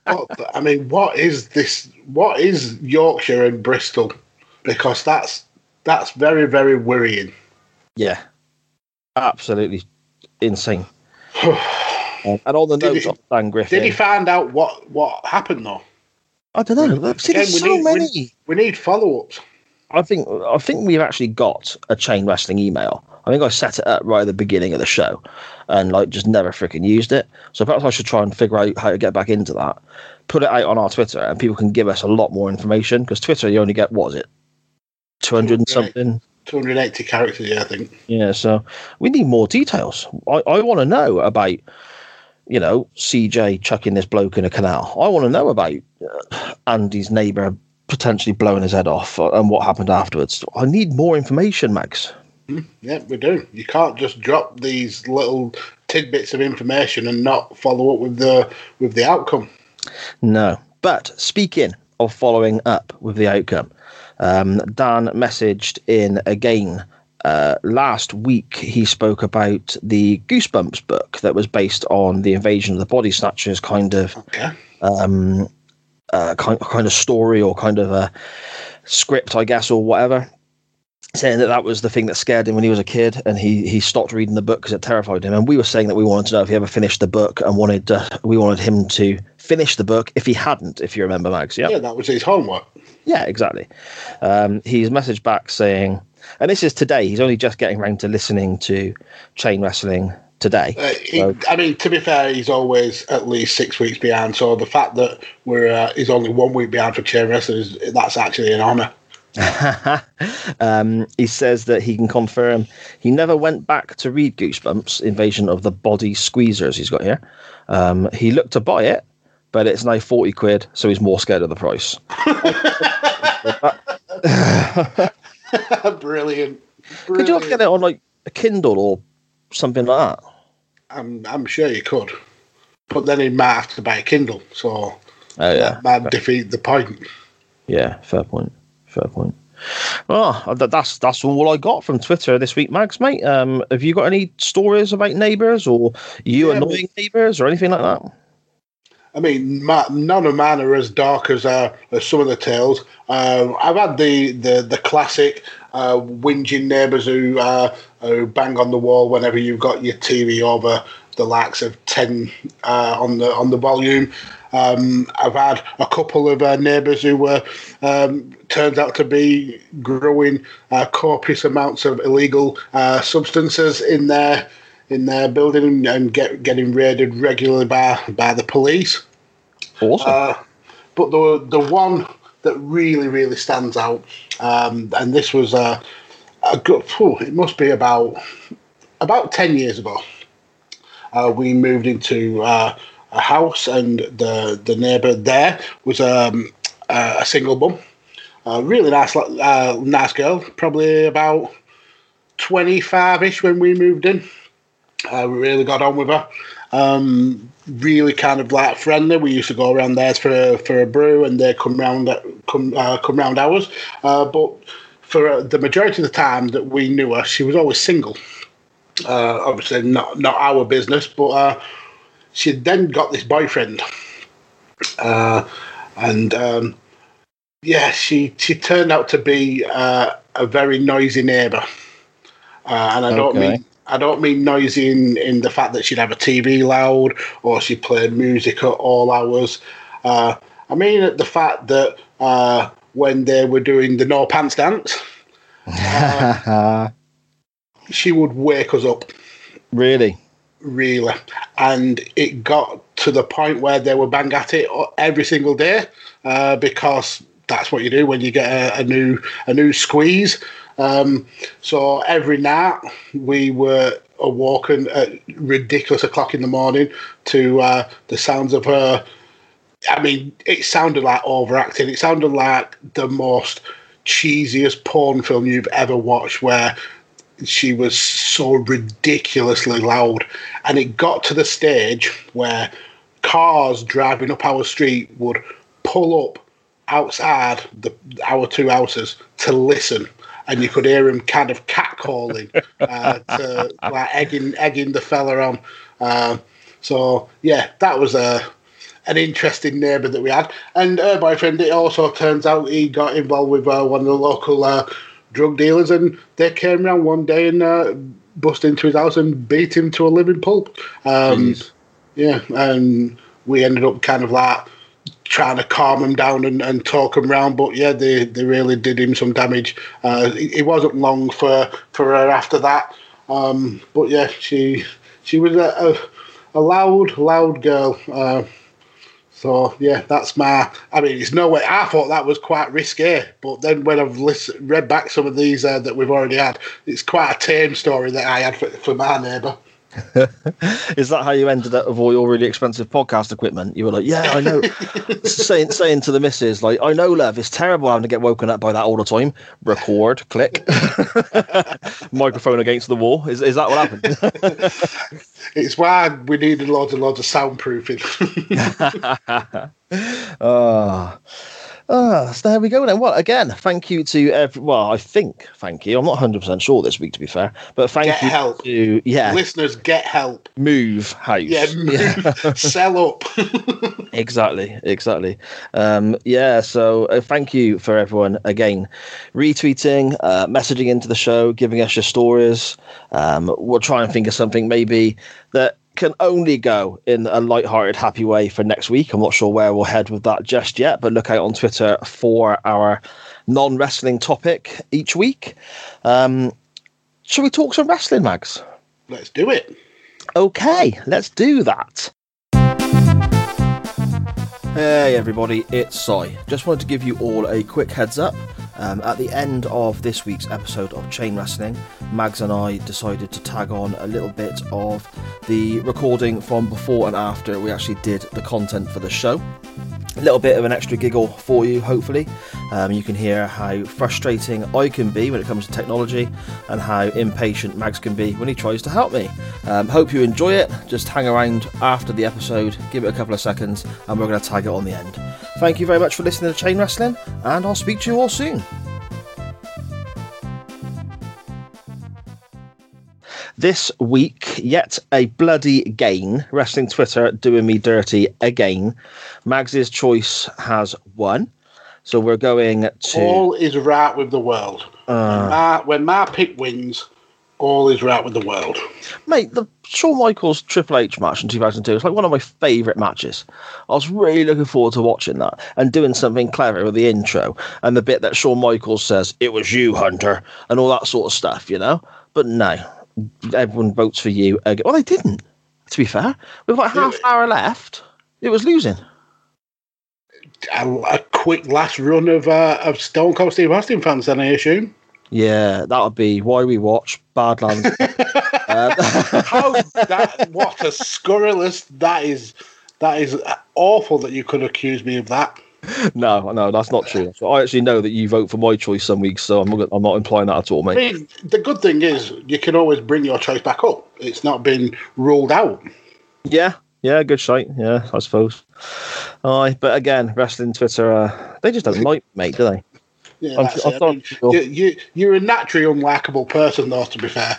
What I mean, what is this? What is Yorkshire and Bristol? Because that's that's very, very worrying. yeah, absolutely insane. And on the Did notes he- of Dan Griffin, Did he find out what what happened though? I don't know. I've seen Again, we so need- many. We need follow ups. I think I think we've actually got a chain wrestling email. I think I set it up right at the beginning of the show, and like just never freaking used it. So perhaps I should try and figure out how to get back into that. Put it out on our Twitter, and people can give us a lot more information because Twitter you only get what is it, two hundred and something. 280 characters, yeah, I think. Yeah, so we need more details. I, I want to know about, you know, CJ chucking this bloke in a canal. I want to know about uh, Andy's neighbour potentially blowing his head off uh, and what happened afterwards. I need more information, Mags. Yeah, we do. You can't just drop these little tidbits of information and not follow up with the with the outcome. No. But speaking of following up with the outcome, um, Dan messaged in again. Uh, last week, he spoke about the Goosebumps book that was based on the invasion of the body snatchers kind of Okay. um, uh, kind, kind of story or kind of a script, I guess, or whatever. Saying that that was the thing that scared him when he was a kid, and he he stopped reading the book because it terrified him. And we were saying that we wanted to know if he ever finished the book, and wanted uh, we wanted him to finish the book if he hadn't, if you remember, Mags. Yeah, Yeah, that was his homework. yeah, exactly. Um, he's messaged back saying, and this is today. He's only just getting around to listening to chain wrestling today. Uh, he, So- I mean, to be fair, he's always at least six weeks behind. So the fact that we're uh, he's only one week behind for chain wrestling is that's actually an honour. um, he says that he can confirm he never went back to read Goosebumps Invasion of the Body Squeezers. He's got here. Um, he looked to buy it, but it's now 40 quid, so he's more scared of the price. Brilliant. Brilliant. Could you not get it on like a Kindle or something like that? I'm, I'm sure you could. But then he might have to buy a Kindle, so Oh yeah, that might defeat the point. yeah, fair point, fair point. Well, that's that's all I got from Twitter this week, Mags, mate. Um, have you got any stories about neighbours or you Yeah, annoying neighbours or anything like that? I mean, none of mine are as dark as, uh, as some of the tales. Um, I've had the the, the classic uh, whinging neighbours who uh, who bang on the wall whenever you've got your TV over the likes of ten uh, on the on the volume. Um, I've had a couple of uh, neighbours who were um, turns out to be growing uh, copious amounts of illegal uh, substances in their in their building and get, getting raided regularly by by the police. Awesome. Uh, but the the one that really really stands out, um, and this was a, a good. it must be about about ten years ago. Uh, we moved into uh, a house, and the the neighbour there was um, a, a single mum, a really nice uh, nice girl, probably about twenty five ish when we moved in. Uh, we really got on with her. Um, really kind of like friendly. We used to go around theirs for a, for a brew, and they come round come uh, come round ours. Uh, but for uh, the majority of the time that we knew her, she was always single. Uh, obviously, not not our business, but uh, she then got this boyfriend, and um, yeah, she she turned out to be a very noisy neighbour, and I don't mean. I don't mean noisy in, in the fact that she'd have a TV loud or she played music at all hours. Uh, I mean at the fact that uh, when they were doing the no pants dance, she would wake us up really? really, and it got to the point where they were bang at it every single day uh, because that's what you do when you get a, a new a new squeeze. Um, so every night we were walking at ridiculous o'clock in the morning to uh, the sounds of her. I mean, it sounded like overacting. It sounded like the most cheesiest porn film you've ever watched, where she was so ridiculously loud. And it got to the stage where cars driving up our street would pull up outside the our two houses to listen. And you could hear him kind of catcalling, uh, to, like egging, egging the fella on. Uh, so yeah, that was a an interesting neighbour that we had. And her boyfriend, it also turns out he got involved with uh, one of the local uh, drug dealers, and they came round one day and uh, bust into his house and beat him to a living pulp. Um, yeah, and we ended up kind of like trying to calm him down and, and talk him round. But yeah, they, they really did him some damage. Uh, it, it wasn't long for, for her after that. Um, but yeah, she she was a, a, a loud, loud girl. Uh, so yeah, that's my. I mean, it's no way. I thought that was quite risky, but then when I've read back some of these uh, that we've already had, it's quite a tame story that I had for, for my neighbour. Is that how you ended up with all your really expensive podcast equipment? You were like, yeah, I know. saying saying to the missus, like, I know, love, it's terrible having to get woken up by that all the time. Record, click, microphone against the wall. Is is that what happened? It's why we needed loads and loads of soundproofing. Ah. Ah, so there we go then. Well, again, thank you to every. Well, I think thank you. I'm not 100 percent sure this week, to be fair, but thank Get you help. to yeah, Listeners, get help. move house. Yeah, move, sell up. exactly exactly um yeah so uh, thank you for everyone again retweeting uh messaging into the show giving us your stories um we'll try and think of something maybe that can only go in a light-hearted happy way for next week i'm not sure where we'll head with that just yet but look out on twitter for our non-wrestling topic each week um shall we talk some wrestling mags Let's do it. Okay, let's do that. Hey everybody, it's Si. Just wanted to give you all a quick heads up. Um, at the end of this week's episode of Chain Wrestling, Mags and I decided to tag on a little bit of the recording from before and after we actually did the content for the show. A little bit of an extra giggle for you, hopefully. Um, you can hear how frustrating I can be when it comes to technology and how impatient Mags can be when he tries to help me. Um, hope you enjoy it. Just hang around after the episode, give it a couple of seconds, and we're going to tag it on the end. Thank you very much for listening to Chain Wrestling, and I'll speak to you all soon. This week, yet a bloody gain. Wrestling Twitter doing me dirty again. Mags's choice has won. So we're going to. All is right with the world. when, my, when my pick wins, all is right with the world. Mate, the Shawn Michaels Triple H match in 2002 was like one of my favourite matches. I was really looking forward to watching that and doing something clever with the intro and the bit that Shawn Michaels says, It was you, Hunter, and all that sort of stuff, you know? But no, everyone votes for you again. Well, they didn't, to be fair. With like half an hour left, it was losing. A, a quick last run of uh, of Stone Cold Steve Austin fans, then I assume. Yeah, that would be why we watch Badlands. um, How that? What a scurrilous! That is that is awful that you could accuse me of that. no, no, that's not true. So I actually know that you vote for my choice some weeks, so I'm not, I'm not implying that at all, I mate. mean, the good thing is you can always bring your choice back up. It's not been ruled out. Yeah, yeah, good shite. Yeah, I suppose. Aye, but again, wrestling Twitter, uh, they just don't like me, mate, do they? Yeah, I'm- I'm. I mean, you, you, you're a naturally unlikable person, though. To be fair,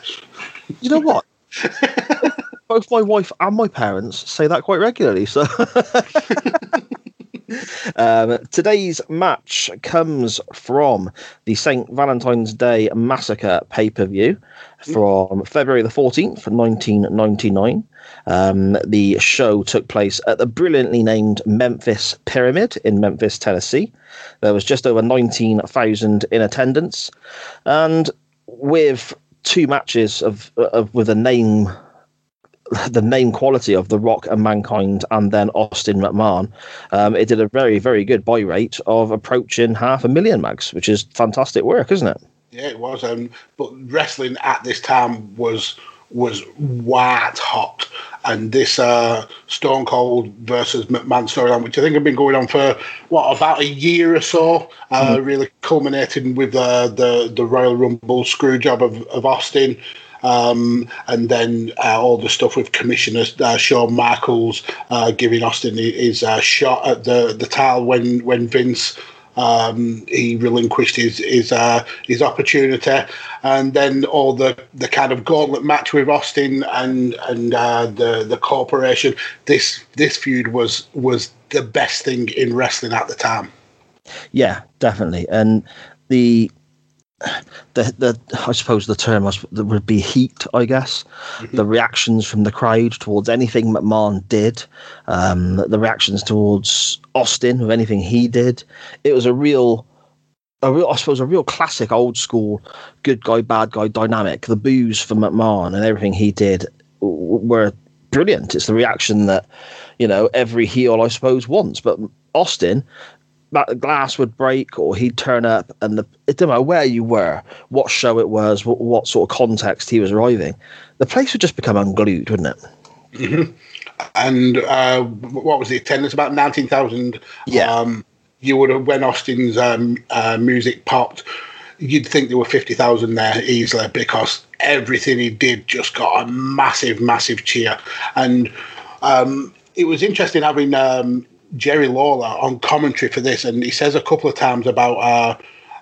You know what? Both my wife and my parents say that quite regularly. So um, today's match comes from the St. Valentine's Day Massacre pay per view from February the 14th, 1999. Um, the show took place at the brilliantly named Memphis Pyramid in Memphis, Tennessee. There was just over 19,000 in attendance. And with two matches of, of with a name the name quality of The Rock and Mankind and then Austin McMahon, um, it did a very, very good buy rate of approaching half a million mags, which is fantastic work, isn't it? yeah, it was. Um, but wrestling at this time was was white hot, and this uh, Stone Cold versus McMahon storyline, which I think had been going on for what about a year or so, uh, really culminating with uh, the the Royal Rumble screw job of, of Austin. Um, and then uh, all the stuff with Commissioner uh, Shawn Michaels uh, giving Austin his uh, shot at the the title when when Vince um, he relinquished his his uh, his opportunity, and then all the, the kind of gauntlet match with Austin and and uh, the the corporation. This this feud was was the best thing in wrestling at the time. Yeah, definitely. And the the the I suppose the term would be heat, I guess. The reactions from the crowd towards anything McMahon did, um, the reactions towards Austin with anything he did. It was a real, a real, I suppose, a real classic old school good guy bad guy dynamic. The boos for McMahon and everything he did were brilliant. It's the reaction that you know every heel, I suppose, wants. But Austin that glass would break or he'd turn up and the, it didn't matter where you were, what show it was, what, what sort of context he was arriving, the place would just become unglued, wouldn't it? And uh, what was the attendance? About nineteen thousand. Yeah. Um, you would have when Austin's um, uh, music popped. You'd think there were fifty thousand there easily because everything he did just got a massive, massive cheer. And um, it was interesting having um, Jerry Lawler on commentary for this, and he says a couple of times about uh,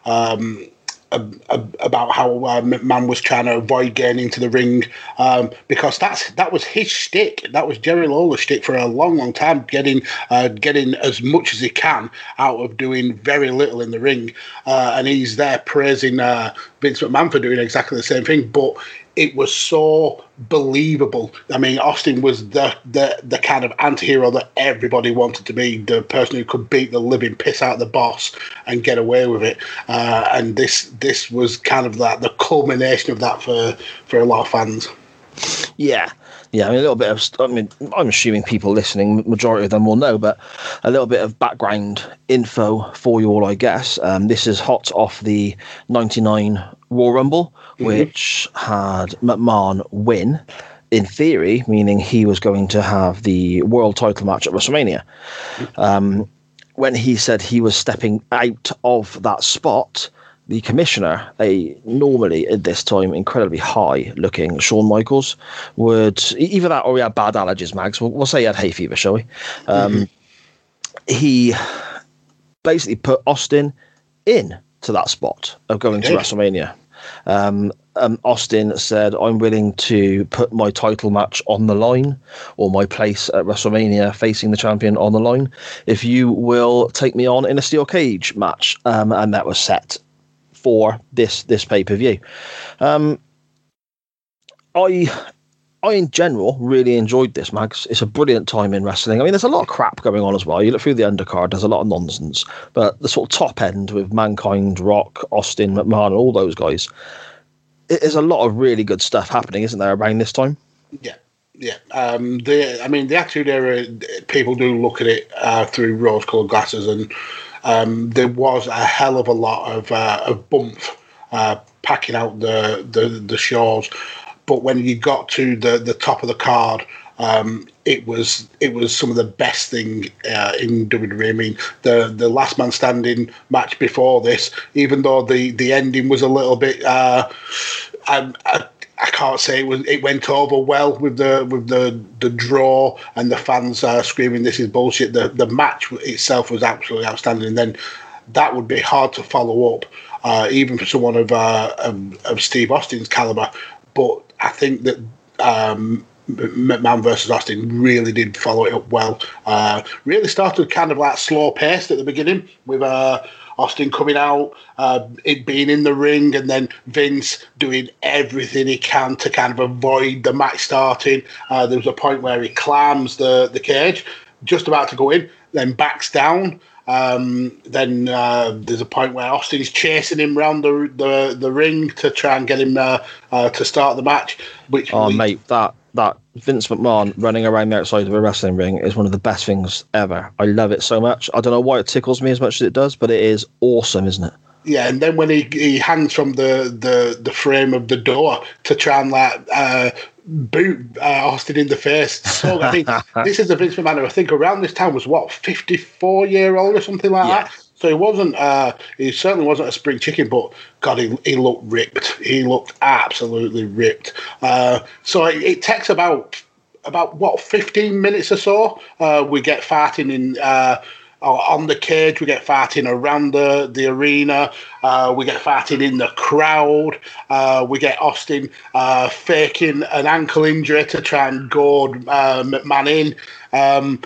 um, ab- ab- about how uh, McMahon was trying to avoid getting into the ring um, because that's that was his shtick. That was Jerry Lawler's shtick for a long, long time, getting uh, getting as much as he can out of doing very little in the ring, uh, and he's there praising uh, Vince McMahon for doing exactly the same thing, but. It was so believable. I mean, Austin was the, the the kind of anti-hero that everybody wanted to be, the person who could beat the living piss out of the boss and get away with it. Uh, and this this was kind of that the culmination of that for for a lot of fans. Yeah, yeah. I mean, a little bit of. I mean, I'm assuming people listening, majority of them will know, but a little bit of background info for you all, I guess. Um, this is hot off the '99 Royal Rumble, which had McMahon win. In theory, meaning he was going to have the world title match at WrestleMania. Um, when he said he was stepping out of that spot, the commissioner, a normally at this time incredibly high looking Shawn Michaels, would either that or he had bad allergies, Mags. We'll, we'll say he had hay fever, shall we? Um, He basically put Austin in to that spot of going to. WrestleMania. Um, um, Austin said, I'm willing to put my title match on the line or my place at WrestleMania facing the champion on the line if you will take me on in a steel cage match. Um, and that was set for this this pay per view. Um, I I in general really enjoyed this, Mags. It's a brilliant time in wrestling. I mean, there's a lot of crap going on as well. You look through the undercard, there's a lot of nonsense, but the sort of top end with Mankind, Rock, Austin, McMahon, all those guys, it- there's a lot of really good stuff happening, isn't there, around this time? Yeah, yeah. Um, the I mean, the Attitude Era. People do look at it uh, through rose-colored glasses, and um, there was a hell of a lot of uh, of bump uh, packing out the, the the shows. But when you got to the the top of the card. Um, it was it was some of the best thing uh, in WWE. I mean, the the last man standing match before this, even though the the ending was a little bit, uh, I, I can't say it was it went over well with the with the the draw and the fans screaming this is bullshit. The the match itself was absolutely outstanding. And then that would be hard to follow up, uh, even for someone of, uh, of of Steve Austin's caliber. But I think that. Um, McMahon versus Austin really did follow it up well. Uh, really started kind of like slow paced at the beginning with uh, Austin coming out, uh, it being in the ring, and then Vince doing everything he can to kind of avoid the match starting. Uh, there was a point where he clams the, the cage, just about to go in, then backs down. Um, then uh, there's a point where Austin's chasing him around the, the the ring to try and get him uh, uh, to start the match. Which Oh, leads- mate, that that Vince McMahon running around the outside of a wrestling ring is one of the best things ever. I love it so much. I don't know why it tickles me as much as it does, but it is awesome, isn't it? Yeah, and then when he, he hangs from the, the, the frame of the door to try and like uh, boot uh, Austin in the face. So I think this is a Vince McMahon. who I think around this time was what fifty four year old or something like Yeah. that. So he wasn't. Uh, he certainly wasn't a spring chicken, but God, he, he looked ripped. He looked absolutely ripped. Uh, so it, it takes about about what fifteen minutes or so. Uh, we get farting in. Uh, on the cage, we get farting around the, the arena, uh, we get farting in the crowd, uh, we get Austin uh, faking an ankle injury to try and goad uh, McMahon in. Um,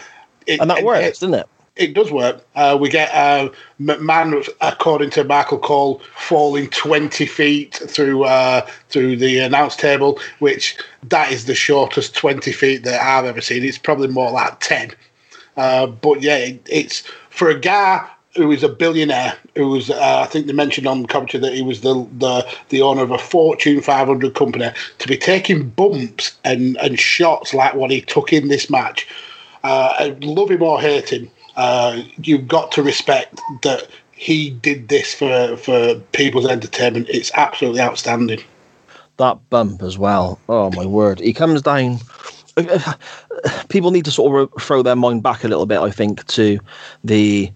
it- And that it- works, it- doesn't it? does work. Uh, we get uh, McMahon, according to Michael Cole, falling twenty feet through uh, through the announce table, which that is the shortest twenty feet that I've ever seen. It's probably more like ten. Uh, but yeah, it, it's for a guy who is a billionaire, who was uh, I think they mentioned on commentary that he was the the the owner of a Fortune 500 company to be taking bumps and and shots like what he took in this match. Uh, love him or hate him, uh, you've got to respect that he did this for for people's entertainment. It's absolutely outstanding. that bump as well. Oh my word! He comes down. People need to sort of throw their mind back a little bit. I think to the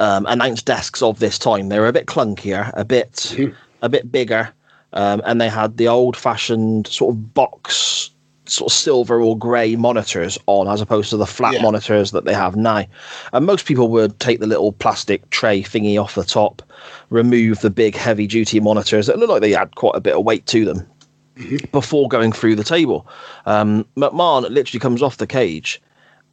um, announce desks of this time. They were a bit clunkier, a bit a bit bigger, um, and they had the old-fashioned sort of box, sort of silver or grey monitors on, as opposed to the flat Yeah. monitors that they have now. And most people would take the little plastic tray thingy off the top, remove the big heavy-duty monitors that look like they had quite a bit of weight to them before going through the table. Um, McMahon literally comes off the cage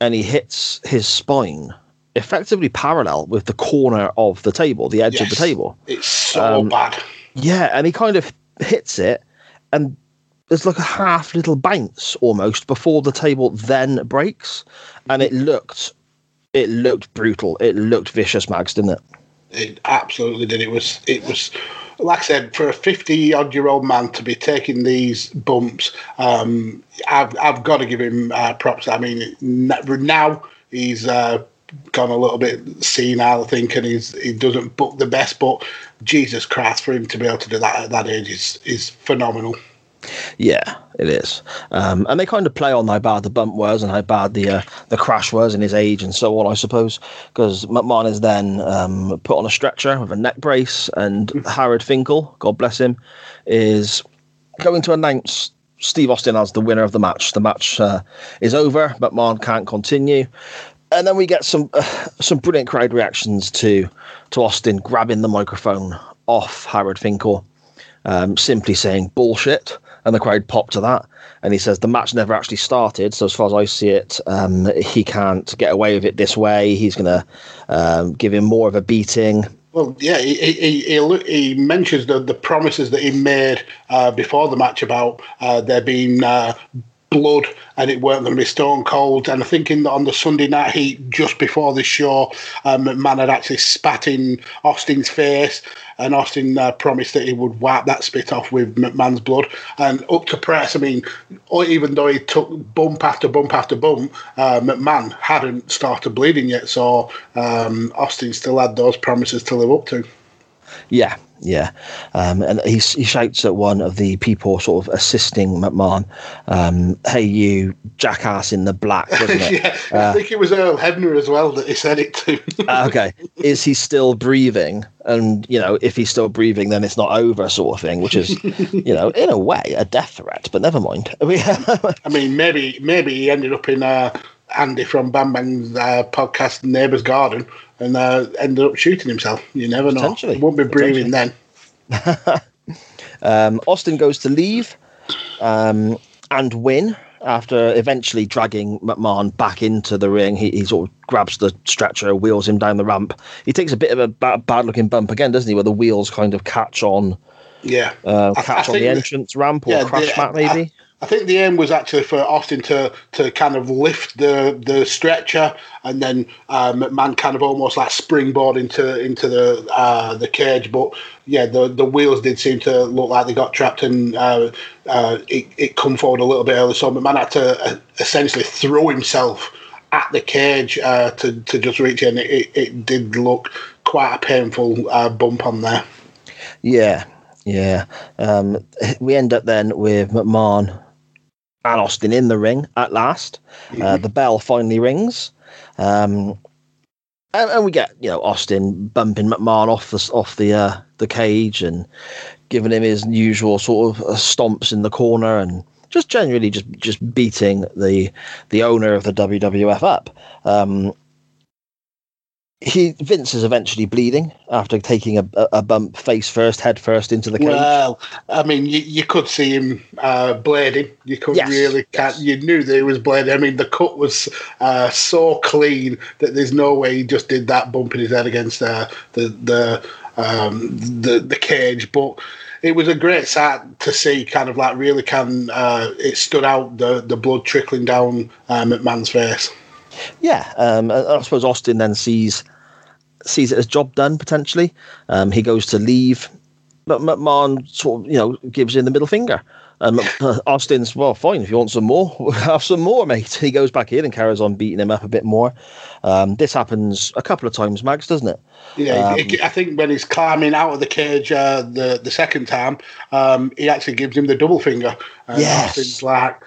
and he hits his spine effectively parallel with the corner of the table, the edge of the table. It's so Um, bad. Yeah, and he kind of hits it and there's like a half little bounce almost before the table then breaks and it looked it looked brutal. It looked vicious, Mags, didn't it? It absolutely did. It was it was like I said, for a 50 odd year old man to be taking these bumps, um, I've, I've got to give him uh, props. I mean, now he's uh, gone a little bit senile, I think, and he's, he doesn't book the best, but Jesus Christ, for him to be able to do that at that age is, is phenomenal. Yeah, it is, um, and they kind of play on how bad the bump was and how bad the uh, the crash was in his age and so on, I suppose. Because McMahon is then um, put on a stretcher with a neck brace, and Howard Finkel, God bless him, is going to announce Steve Austin as the winner of the match. The match uh, is over. McMahon can't continue, and then we get some uh, some brilliant crowd reactions to to Austin grabbing the microphone off Howard Finkel, um, simply saying bullshit and the crowd popped to that. And he says the match never actually started, so as far as I see it, um, he can't get away with it this way. He's going to um, give him more of a beating. Well, yeah, he, he, he, he mentions the, the promises that he made uh, before the match about uh, there being uh, blood and it weren't going to be stone cold. And I think in, on the Sunday night heat, just before the show, um, McMahon had actually spat in Austin's face and Austin uh, promised that he would wipe that spit off with McMahon's blood. And up to press, I mean, even though he took bump after bump after bump, uh, McMahon hadn't started bleeding yet, so um, Austin still had those promises to live up to. Yeah, yeah. Um, and he, he shouts at one of the people sort of assisting McMahon, um, hey, you jackass in the black, wasn't it? yeah, uh, I think it was Earl Hebner as well that he said it to. Uh, okay. Is he still breathing? And, you know, if he's still breathing, then it's not over, sort of thing, which is, you know, in a way, a death threat, but never mind. I mean, maybe maybe he ended up in uh, Andy from Bang Bang's uh, podcast, Neighbour's Garden, and uh, ended up shooting himself. You never know. He won't be breathing then. um, Austin goes to leave um, and win after eventually dragging McMahon back into the ring. He, he, sort of grabs the stretcher, wheels him down the ramp. He takes a bit of a bad, bad looking bump again, doesn't he? Where the wheels kind of catch on. Yeah, uh, catch I, I on the entrance ramp or yeah, crash the, mat, maybe. I think the aim was actually for Austin to to kind of lift the the stretcher and then um, McMahon kind of almost like springboard into into the uh, the cage. But yeah, the the wheels did seem to look like they got trapped and uh, uh, it it come forward a little bit early. So McMahon had to uh, essentially throw himself at the cage uh, to to just reach it. It, it did look quite a painful uh, bump on there. Yeah, yeah. Um, we end up then with McMahon and Austin in the ring at last. Mm-hmm. Uh, the bell finally rings. Um, and, and, we get you know Austin bumping McMahon off the off the uh, the cage and giving him his usual sort of uh, stomps in the corner and just generally just just beating the the owner of the WWF up. Um, he Vince is eventually bleeding after taking a, a bump face first, head first into the cage. Well, I mean, you, you could see him uh, blading. You could yes, really, yes. you knew that he was blading. I mean, the cut was uh, so clean that there's no way he just did that, bumping his head against uh, the the um, the the cage, but it was a great sight to see. Kind of like really can uh, it stood out the the blood trickling down uh, McMahon's face. Yeah, um, I suppose Austin then sees sees it as job done potentially. Um, he goes to leave, but McMahon sort of you know gives him the middle finger. And uh, Austin's well, fine if you want some more, we'll have some more, mate. He goes back in and carries on beating him up a bit more. Um, this happens a couple of times, Mags, doesn't it? Yeah, um, I think when he's climbing out of the cage uh, the the second time, um, he actually gives him the double finger. And yes. Austin's like,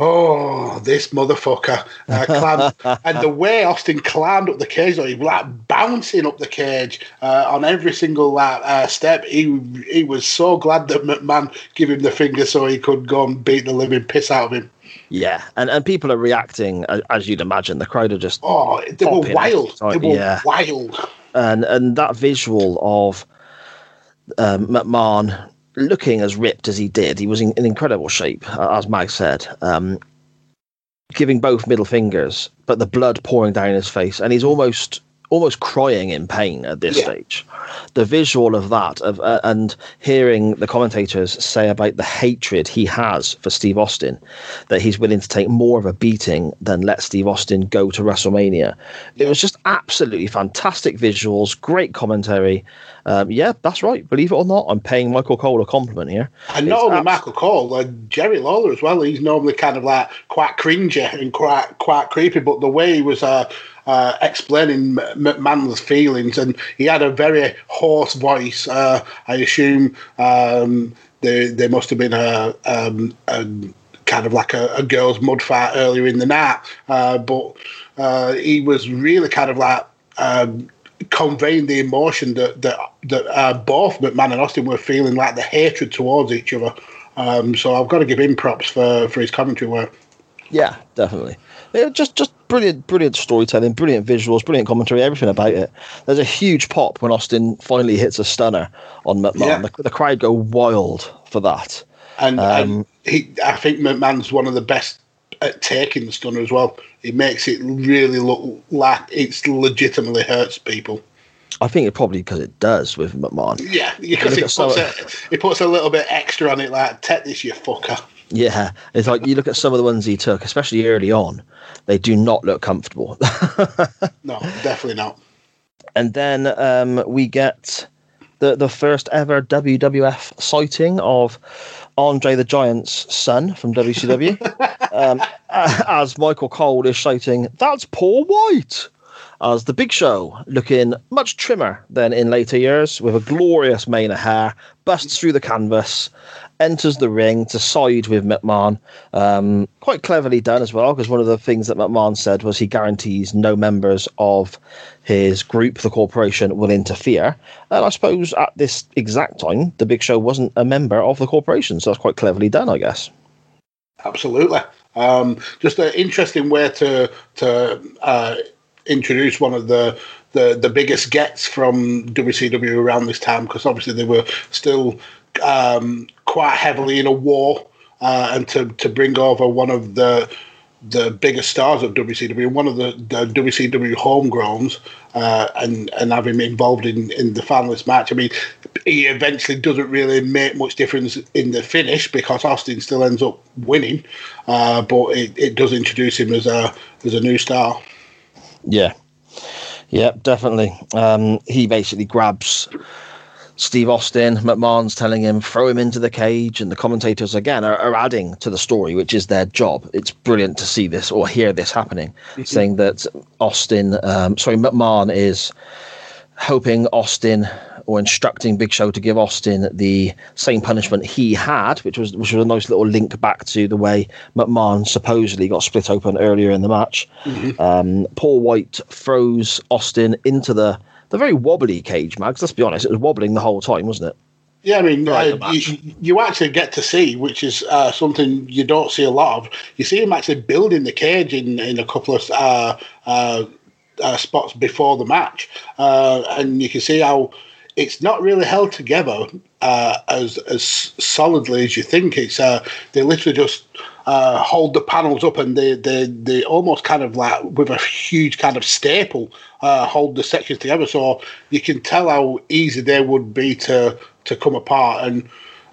oh, this motherfucker uh, climbed. and the way Austin climbed up the cage, though, he was like bouncing up the cage uh, on every single uh, step. He he was so glad that McMahon gave him the finger so he could go and beat the living piss out of him. Yeah, and, and people are reacting as you'd imagine. The crowd are just oh, they were wild. They were yeah. wild. And and that visual of um, McMahon looking as ripped as he did, he was in, in incredible shape, as Mag said. Um, giving both middle fingers, but the blood pouring down his face, and he's almost almost crying in pain at this Yeah. stage. The visual of that, of uh, and hearing the commentators say about the hatred he has for Steve Austin, that he's willing to take more of a beating than let Steve Austin go to WrestleMania. It was just absolutely fantastic visuals, great commentary. Um, yeah, that's right. Believe it or not, I'm paying Michael Cole a compliment here. And not It's only abs- Michael Cole, uh, Jerry Lawler as well. He's normally kind of like quite cringy and quite quite creepy, but the way he was uh, uh, explaining McMahon's feelings, and he had a very hoarse voice. Uh, I assume um, there must have been a, um, a kind of like a, a girl's mud fight earlier in the night, uh, but uh, he was really kind of like. Um, conveying the emotion that that that uh, both McMahon and Austin were feeling like the hatred towards each other. Um, so I've got to give him props for, for his commentary work. Yeah, definitely. Just just brilliant, brilliant storytelling, brilliant visuals, brilliant commentary, everything about it. There's a huge pop when Austin finally hits a stunner on McMahon. Yeah. The, the crowd go wild for that. And, Um, and he, I think McMahon's one of the best at taking the stunner as well. It makes it really look like it's legitimately hurts people. I think it probably because it does with McMahon. Yeah, because it, he at some- puts, a, he puts a little bit extra on it, like, take this, you fucker. Yeah, it's like you look at some of the ones he took, especially early on, they do not look comfortable. No, definitely not. and then um, we get the the first ever WWF sighting of Andre the Giant's son from WCW, um, as Michael Cole is shouting, "That's Paul White!" As the Big Show, looking much trimmer than in later years, with a glorious mane of hair, busts through the canvas, enters the ring to side with McMahon. Um, quite cleverly done as well, because one of the things that McMahon said was he guarantees no members of his group, the corporation, will interfere. And I suppose at this exact time, the Big Show wasn't a member of the corporation, so that's quite cleverly done, I guess. Absolutely. Um, just an interesting way to to uh, introduce one of the, the the biggest gets from WCW around this time because obviously they were still um, quite heavily in a war, uh, and to to bring over one of the the biggest stars of WCW, one of the, the WCW homegrowns, uh, and and have him involved in, in the finalist match. I mean, he eventually doesn't really make much difference in the finish because Austin still ends up winning, uh, but it, it does introduce him as a as a new star. Yeah. Yeah, definitely. Um, he basically grabs Steve Austin. McMahon's telling him, throw him into the cage. And the commentators, again, are, are adding to the story, which is their job. It's brilliant to see this or hear this happening, saying that Austin, um, sorry, McMahon is hoping Austin or instructing Big Show to give Austin the same punishment he had, which was which was a nice little link back to the way McMahon supposedly got split open earlier in the match. Um, Paul White throws Austin into the the very wobbly cage, Mags. Let's be honest, it was wobbling the whole time, wasn't it? Yeah, I mean, uh, you, you actually get to see, which is uh, something you don't see a lot of. You see him actually building the cage in, in a couple of uh, uh, uh, spots before the match, uh, and you can see how it's not really held together uh, as as solidly as you think. It's uh, they literally just uh, hold the panels up and they, they they almost kind of like with a huge kind of staple uh, hold the sections together. So you can tell how easy they would be to to come apart and.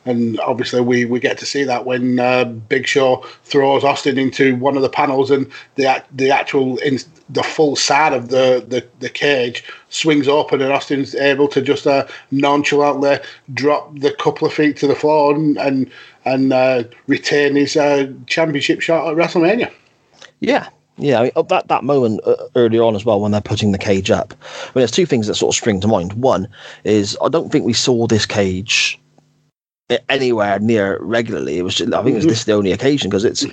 And obviously, we, we get to see that when uh, Big Show throws Austin into one of the panels, and the the actual in, the full side of the, the, the cage swings open, and Austin's able to just uh, nonchalantly drop the couple of feet to the floor and and, and uh, retain his uh, championship shot at WrestleMania. Yeah. Yeah, I mean, at that, that moment uh, earlier on as well, when they're putting the cage up, I mean, there's two things that sort of spring to mind. One is I don't think we saw this cage anywhere near regularly. It was, just, I think, it was this the only occasion because it's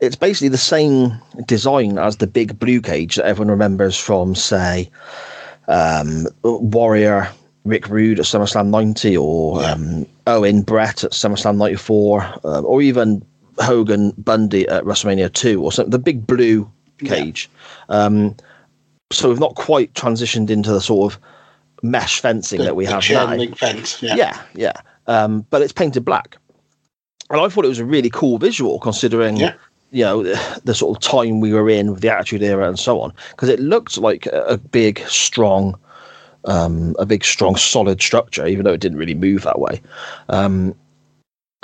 it's basically the same design as the big blue cage that everyone remembers from, say, um, Warrior Rick Rude at SummerSlam '90, or um, Owen Brett at SummerSlam '94, um, or even Hogan Bundy at WrestleMania 2, or something. The big blue cage. Um, so we've not quite transitioned into the sort of mesh fencing that we the have now. fence. Yeah. Yeah, yeah. Um, but it's painted black. And I thought it was a really cool visual considering Yeah. you know the, the sort of time we were in with the Attitude Era and so on, because it looked like a, a big, strong, um, a big, strong, solid structure, even though it didn't really move that way. Um,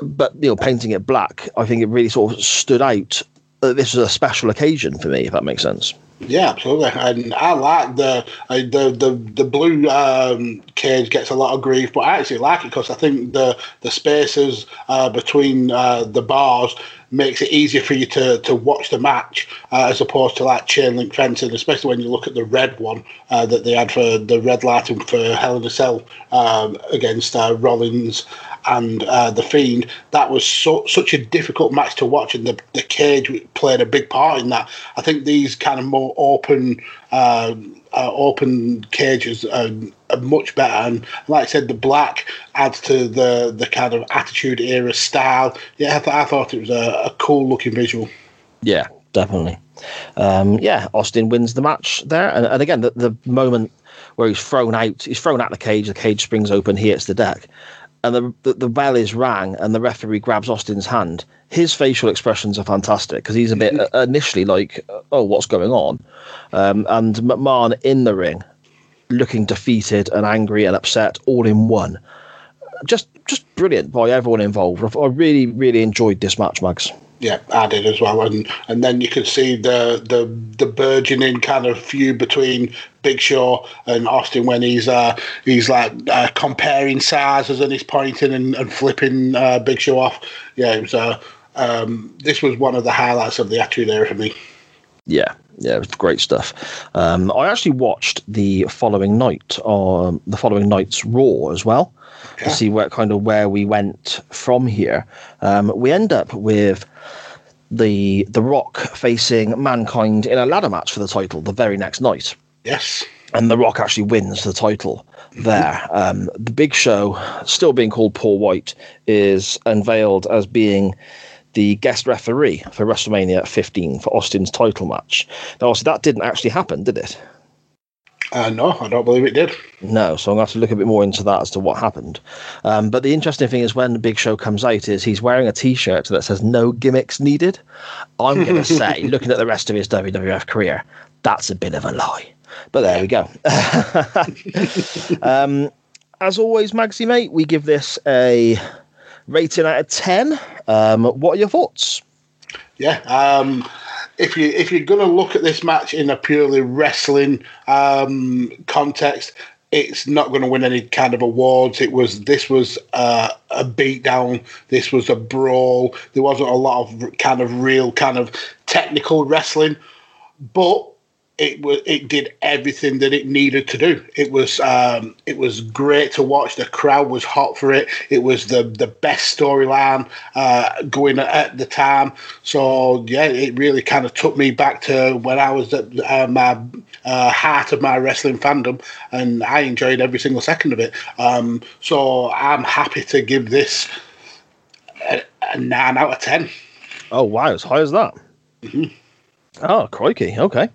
but you know, painting it black, I think it really sort of stood out. This was a special occasion for me, if that makes sense. Yeah, absolutely. And I like the uh, the the the blue um, cage gets a lot of grief, but I actually like it because I think the the spaces uh, between uh, the bars makes it easier for you to, to watch the match uh, as opposed to like chain link fencing, especially when you look at the red one uh, that they had for the red lighting for Hell in a Cell um, against uh, Rollins and uh, the Fiend. That was so, such a difficult match to watch, and the, the cage played a big part in that. I think these kind of more open. Uh, uh, open cages are, are, much better, and like I said, the black adds to the the kind of attitude era style. Yeah, I, th- I thought it was a, a cool looking visual. Yeah, definitely. Um, yeah, Austin wins the match there, and, and again, the, the moment where he's thrown out, he's thrown out the cage, the cage springs open, he hits the deck, and the, the, the bell is rang and the referee grabs Austin's hand, his facial expressions are fantastic because he's a bit uh, initially like, oh, what's going on? Um, and McMahon in the ring, looking defeated and angry and upset all in one. Just just brilliant by everyone involved. I really really enjoyed this match, Mags. Yeah, did as well, and and then you could see the the the burgeoning kind of feud between Big Show and Austin when he's uh, he's like uh, comparing sizes and he's pointing and, and flipping uh, Big Show off. Yeah, it was. Uh, um, this was one of the highlights of the Attitude Era for me. Yeah, yeah, it was great stuff. Um, I actually watched the following night, um, the following night's Raw as well, to see where kind of where we went from here. Um, we end up with the the Rock facing Mankind in a ladder match for the title the very next night. Yes. And The Rock actually wins the title there. Um, the Big Show, still being called Paul White, is unveiled as being the guest referee for WrestleMania 15 for Austin's title match. Now, obviously, that didn't actually happen, did it? Uh, no, I don't believe it did. No, so I'm going to have to look a bit more into that as to what happened. Um, but the interesting thing is when the Big Show comes out, is he's wearing a T-shirt that says "No gimmicks needed." I'm going to say, looking at the rest of his WWF career, that's a bit of a lie. But there we go. um, as always, Magsy mate, we give this a rating out of ten. Um, what are your thoughts? Yeah, um, if you if you're going to look at this match in a purely wrestling um, context, it's not going to win any kind of awards. It was this was uh, a beatdown. This was a brawl. There wasn't a lot of kind of real kind of technical wrestling, but it was it did everything that it needed to do. It was um, it was great to watch. The crowd was hot for it. It was the the best storyline uh, going at the time. So yeah, it really kind of took me back to when I was at uh, my uh, heart of my wrestling fandom, and I enjoyed every single second of it. Um, so I'm happy to give this a, a nine out of ten. Oh wow, as high as that. Mm-hmm. Oh, crikey. Okay.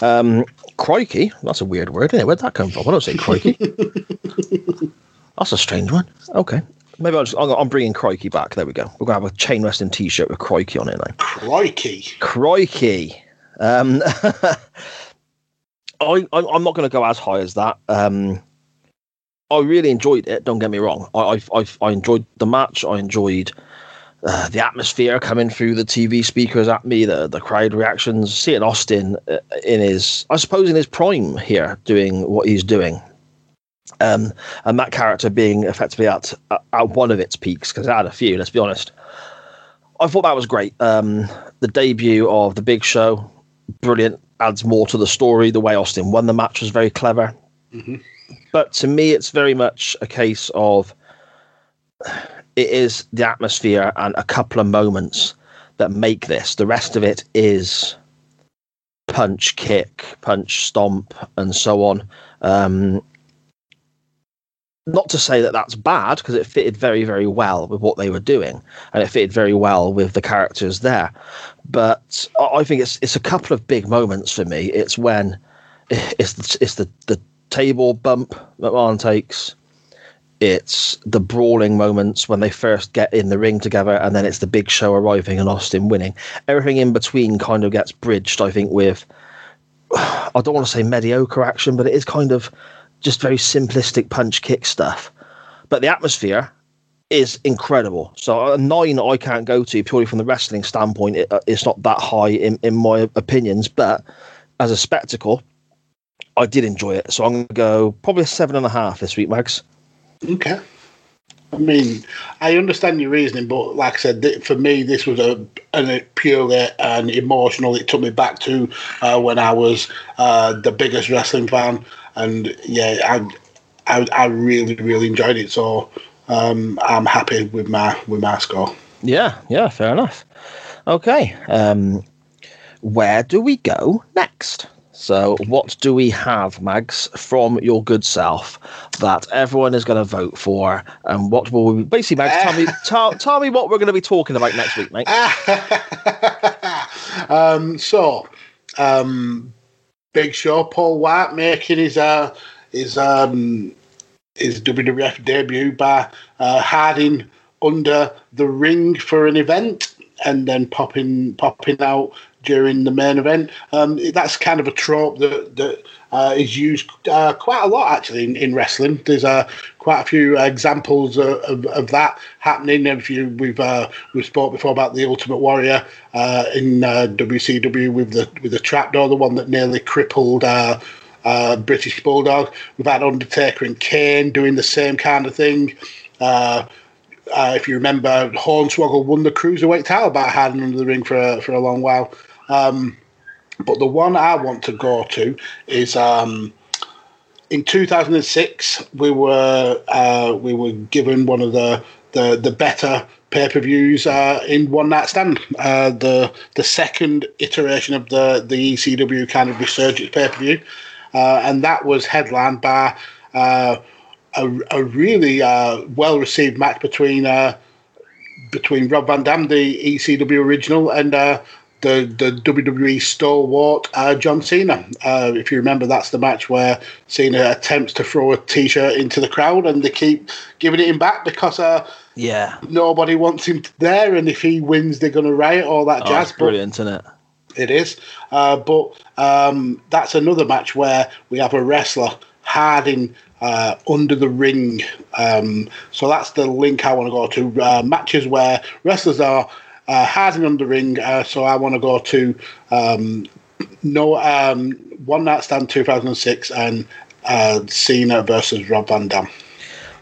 Um, crikey. That's a weird word, isn't it? Where'd that come from? I don't say crikey. That's a strange one. Okay. Maybe I'll just, I'm bringing crikey back. There we go. We're going to have a chain wrestling t shirt with crikey on it now. Crikey. Crikey. Um, I, I'm not going to go as high as that. Um, I really enjoyed it. Don't get me wrong. I, I, I enjoyed the match. I enjoyed uh, the atmosphere coming through the TV speakers at me, the the crowd reactions, seeing Austin uh, in his, I suppose, in his prime here, doing what he's doing, um, and that character being effectively at at one of its peaks because I had a few. Let's be honest. I thought that was great. Um, the debut of the Big Show, brilliant. Adds more to the story. The way Austin won the match was very clever. Mm-hmm. But to me, it's very much a case of it is the atmosphere and a couple of moments that make this. The rest of it is punch, kick, punch, stomp, and so on. Um, not to say that that's bad because it fitted very, very well with what they were doing, and it fitted very well with the characters there. But I think it's it's a couple of big moments for me. It's when it's the, it's the the table bump that McMahon takes it's the brawling moments when they first get in the ring together, and then it's the big show arriving and Austin winning. Everything in between kind of gets bridged, I think, with I don't want to say mediocre action, but it is kind of just very simplistic punch kick stuff. But the atmosphere is incredible. So a nine I can't go to purely from the wrestling standpoint. It, uh, it's not that high in, in my opinions, but as a spectacle, I did enjoy it. So I'm going to go probably a seven and a half this week, Mags. Okay. I mean, I understand your reasoning, but like I said, for me, this was a, a purely an emotional. It took me back to uh, when I was uh, the biggest wrestling fan, and yeah, I, I, I really, really enjoyed it. So um, I'm happy with my with my score. Yeah, yeah, fair enough. Okay, um, where do we go next? So, what do we have, Mags, from your good self that everyone is going to vote for? And what will we basically, Mags, tell me, tell, tell me what we're going to be talking about next week, mate. um, so, um, Big Show, Paul White making his uh, his um, his WWF debut by uh, hiding under the ring for an event and then popping popping out during the main event. Um, that's kind of a trope that that uh, is used uh, quite a lot actually in, in wrestling. There's uh, quite a few examples of, of, of that happening. If you we've uh, we've spoke before about the Ultimate Warrior uh, in WCW uh, with the with the trapdoor, the one that nearly crippled. British Bulldog. We've had Undertaker and Kane doing the same kind of thing. If you remember, Hornswoggle won the cruiserweight title by hiding under the ring for a, for a long while. Um, but the one I want to go to is um, in 2006 we were uh, we were given one of the the, the better pay per views uh, in One Night Stand, uh, the the second iteration of the the ECW kind of resurgence pay per view, uh, and that was headlined by uh, a, a really uh, well received match between between Rob Van Dam, the ECW original, and the the WWE stalwart uh, John Cena. Uh, if you remember, that's the match where Cena attempts to throw a T-shirt into the crowd, and they keep giving it him back because uh, yeah, nobody wants him there, and if he wins, they're going to riot all that oh, jazz. brilliant, isn't it? It is, uh, but um, that's another match where we have a wrestler hiding uh, under the ring. Um, so that's the link I want to go to. Uh, matches where wrestlers are uh, hiding under ring. Uh, so I want to go to um, no um, One Night Stand 2006 and uh, Cena versus Rob Van Dam.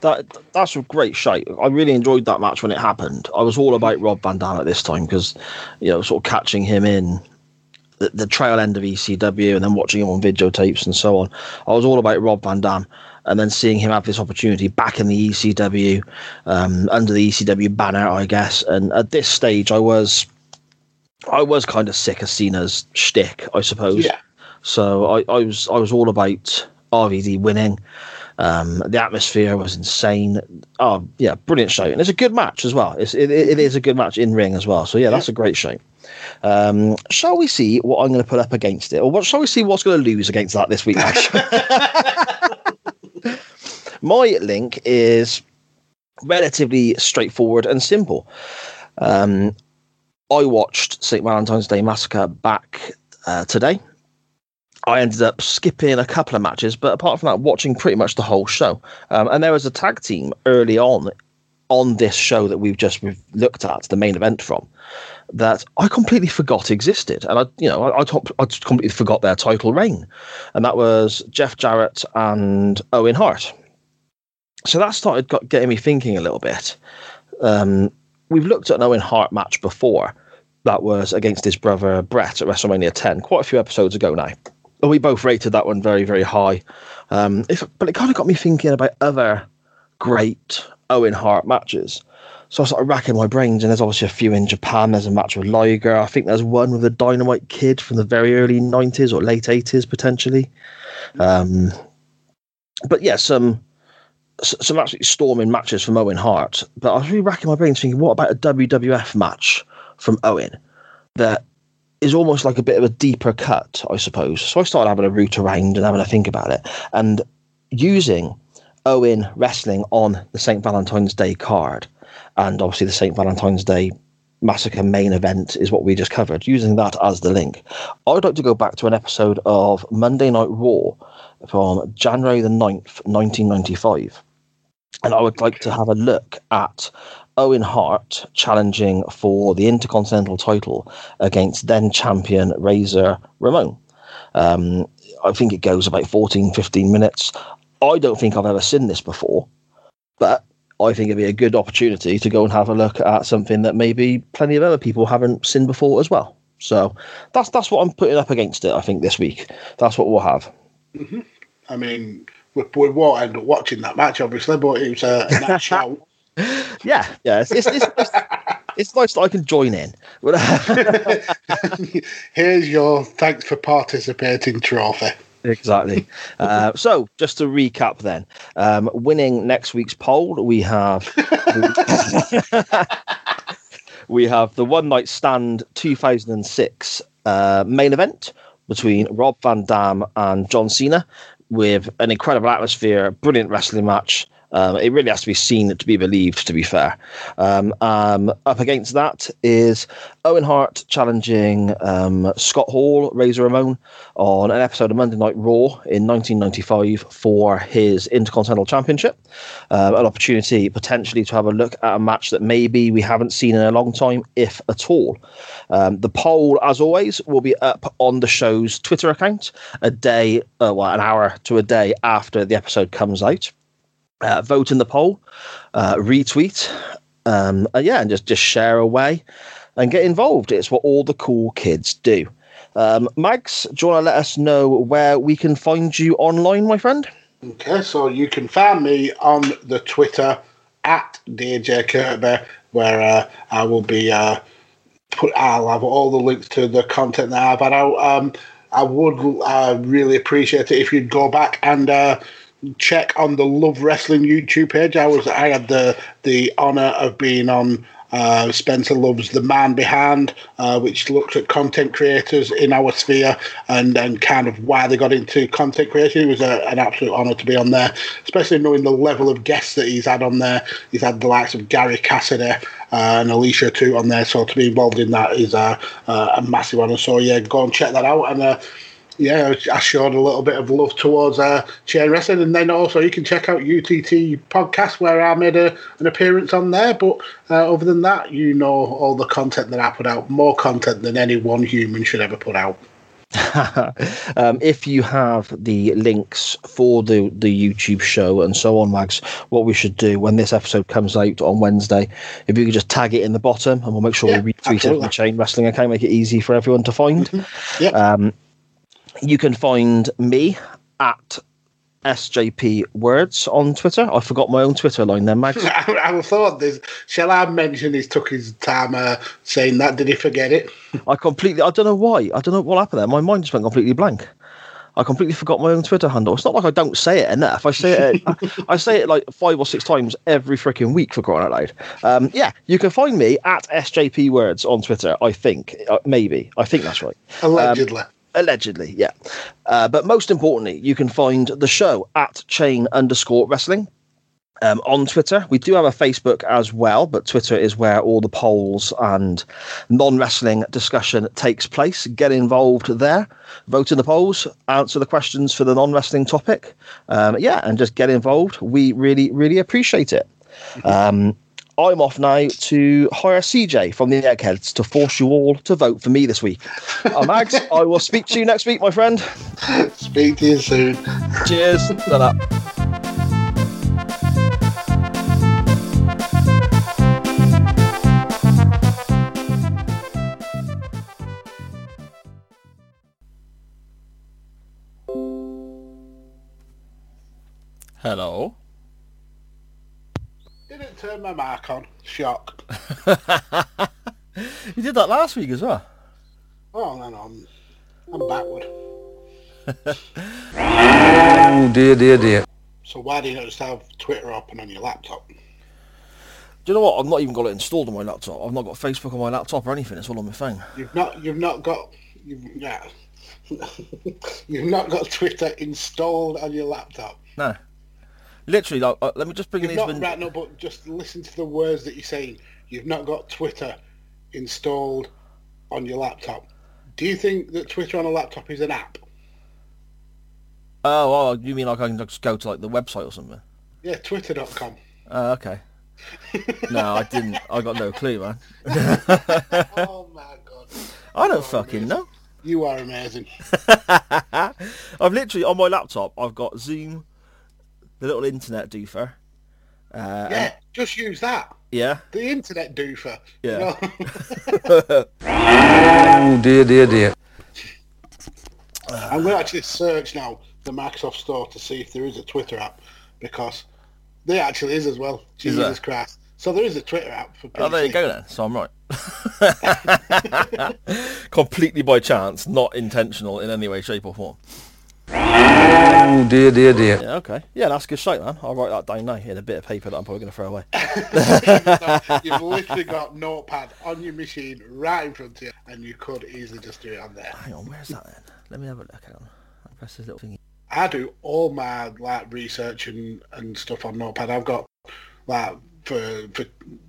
That that's a great shape. I really enjoyed that match when it happened. I was all about Rob Van Dam at this time because you know, sort of catching him in the, the trail end of ECW and then watching him on videotapes and so on. I was all about Rob Van Dam and then seeing him have this opportunity back in the ECW, um, under the ECW banner, I guess. And at this stage, I was, I was kind of sick of Cena's shtick, I suppose. Yeah. So I, I was, I was all about RVD winning. Um, the atmosphere was insane. Oh, yeah, brilliant show, and it's a good match as well. It's, it, it is a good match in ring as well. So yeah, that's a great show. Um, shall we see what I'm going to put up against it, or what shall we see what's going to lose against that this week? My link is relatively straightforward and simple. Um, I watched St. Valentine's Day Massacre back uh, today. I ended up skipping a couple of matches, but apart from that, watching pretty much the whole show. Um, and there was a tag team early on on this show that we've just looked at, the main event from, that I completely forgot existed, and I, you know, I, I, I completely forgot their title reign, and that was Jeff Jarrett and Owen Hart so that started got, getting me thinking a little bit. Um, we've looked at an Owen Hart match before. That was against his brother Bret at WrestleMania 10, quite a few episodes ago now. And we both rated that one very, very high. Um, if, but it kind of got me thinking about other great Owen Hart matches. So I started racking my brains, and there's obviously a few in Japan. There's a match with Liger. I think there's one with the Dynamite Kid from the very early 90s or late 80s, potentially. Um, but yeah, some some absolutely storming matches from Owen Hart. But I was really racking my brains thinking, what about a WWF match from Owen that is almost like a bit of a deeper cut, I suppose. So I started having a route around and having a think about it and using Owen wrestling on the St. Valentine's Day card. And obviously, the St. Valentine's Day Massacre main event is what we just covered, using that as the link. I would like to go back to an episode of Monday Night Raw from January the 9th, 1995. And I would like to have a look at Owen Hart challenging for the Intercontinental title against then champion Razor Ramon. Um, I think it goes about 14, 15 minutes. I don't think I've ever seen this before, but I think it'd be a good opportunity to go and have a look at something that maybe plenty of other people haven't seen before as well. So that's that's what I'm putting up against it. I think this week, that's what we'll have. I mean, we, we won't end up watching that match, obviously, but it was a, a nice show. Yeah, yeah, it's it's, it's, it's, it's nice that I can join in. Here's your thanks for participating trophy. exactly. Uh, so, just to recap, then, um, winning next week's poll, we have we have the One Night Stand 2006 uh, main event between Rob Van Dam and John Cena, with an incredible atmosphere, a brilliant wrestling match. Um, it really has to be seen to be believed, to be fair. Um, um, up against that is Owen Hart challenging um, Scott Hall, Razor Ramon, on an episode of Monday Night Raw in 1995 for his Intercontinental Championship. Um, an opportunity potentially to have a look at a match that maybe we haven't seen in a long time, if at all. Um, the poll, as always, will be up on the show's Twitter account a day, uh, well, an hour to a day after the episode comes out uh, vote in the poll, uh, retweet, um, yeah, and just just share away and get involved. It's what all the cool kids do. Um, Mags, do you want to let us know where we can find you online, my friend? Okay, so you can find me on the Twitter at DJ Kirby, where uh, I will be uh, put. I'll have all the links to the content that I've had out. Um, I would uh, really appreciate it if you'd go back and uh, check on the Love Wrestling YouTube page. I was I had the the honor of being on uh, Spencer Love's The Man Behind, uh, which looks at content creators in our sphere and, and kind of why they got into content creation. It was a, an absolute honour to be on there, especially knowing the level of guests that he's had on there. He's had the likes of Gary Cassidy uh, and Alicia too on there, so to be involved in that is a, a massive honour. So yeah, go and check that out and uh, yeah, I showed a little bit of love towards uh, chain wrestling, and then also you can check out UTT podcast where I made a, an appearance on there. But uh, other than that, you know all the content that I put out, more content than any one human should ever put out. um, if you have the links for the the YouTube show and so on, Mags, what we should do when this episode comes out on Wednesday, if you could just tag it in the bottom, and we'll make sure Yeah, we retweet it on the chain wrestling account, make it easy for everyone to find. Yeah. Um, you can find me at SJP Words on Twitter. I forgot my own Twitter line there, Mags. I, I thought this. Shall I mention he took his time uh, saying that? Did he forget it? I completely, I don't know why. I don't know what happened there. My mind just went completely blank. I completely forgot my own Twitter handle. It's not like I don't say it enough. I say it, I say it like five or six times every freaking week for crying out loud. Um, yeah, you can find me at SJP Words on Twitter. I think, uh, maybe, I think that's right. Allegedly. Allegedly, yeah. Uh, but most importantly, you can find the show at chain underscore wrestling um, on Twitter. We do have a Facebook as well, but Twitter is where all the polls and non wrestling discussion takes place. Get involved there, vote in the polls, answer the questions for the non wrestling topic. Um, yeah, and just get involved. We really, really appreciate it. Um, I'm off now to hire CJ from the Eggheads to force you all to vote for me this week. I'm Mags. I will speak to you next week, my friend. Speak to you soon. Cheers. Ta-da. Hello. Turn my mark on. Shock. You did that last week as well. Oh, no, no. I'm, I'm backward. Oh dear, dear, dear. So why do you not just have Twitter open on your laptop? Do you know what? I've not even got it installed on my laptop. I've not got Facebook on my laptop or anything. It's all on my phone. You've not. You've not got. You've, yeah. you've not got Twitter installed on your laptop. No. Literally, like, uh, let me just bring You've these. not right no, but just listen to the words that you're saying. You've not got Twitter installed on your laptop. Do you think that Twitter on a laptop is an app? Oh, oh, you mean like I can just go to like the website or something? Yeah, twitter.com. Oh, okay. no, I didn't. I got no clue, man. oh my god. I don't fucking know. You are amazing. I've literally on my laptop. I've got Zoom, the little internet doofer. Uh, Yeah, just use that. Yeah. The internet doofer. you Yeah. know? Oh dear, dear, dear. I'm going to actually search now the Microsoft Store to see if there is a Twitter app because there actually is as well. Is? Jesus Christ. So there is a Twitter app for PC. Oh, there you go then. So I'm right. Completely by chance, not intentional in any way, shape or form. Oh dear, dear, dear. Yeah, okay. Yeah, that's a good shite, man. I'll write that down now in a bit of paper that I'm probably going to throw away. You've literally got Notepad on your machine right in front of you and you could easily just do it on there. Hang on, where's that then? Let me have a look. Hang on. I press this little thingy. I do all my like research and, and stuff on Notepad. I've got like for for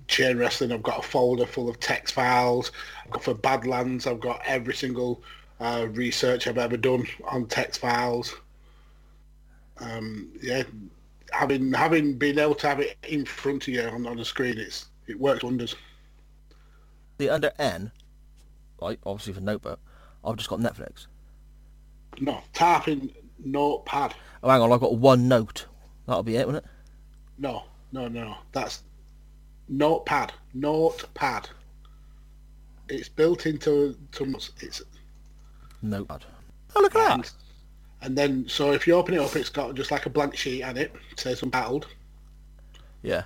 chain wrestling, I've got a folder full of text files. I've got for Badlands, I've got every single uh, research I've ever done on text files. Um, yeah, having having been able to have it in front of you on, on the screen, it's it works wonders. The under N, like obviously for notebook, I've just got Netflix. No, type in Notepad. Oh, hang on, I've got OneNote. That'll be it, won't it? No, no, no. That's Notepad. Notepad. It's built into to it's Notepad. Oh, look at and, that. and then so if you open it up, it's got just like a blank sheet on it. It says unbattled. Yeah.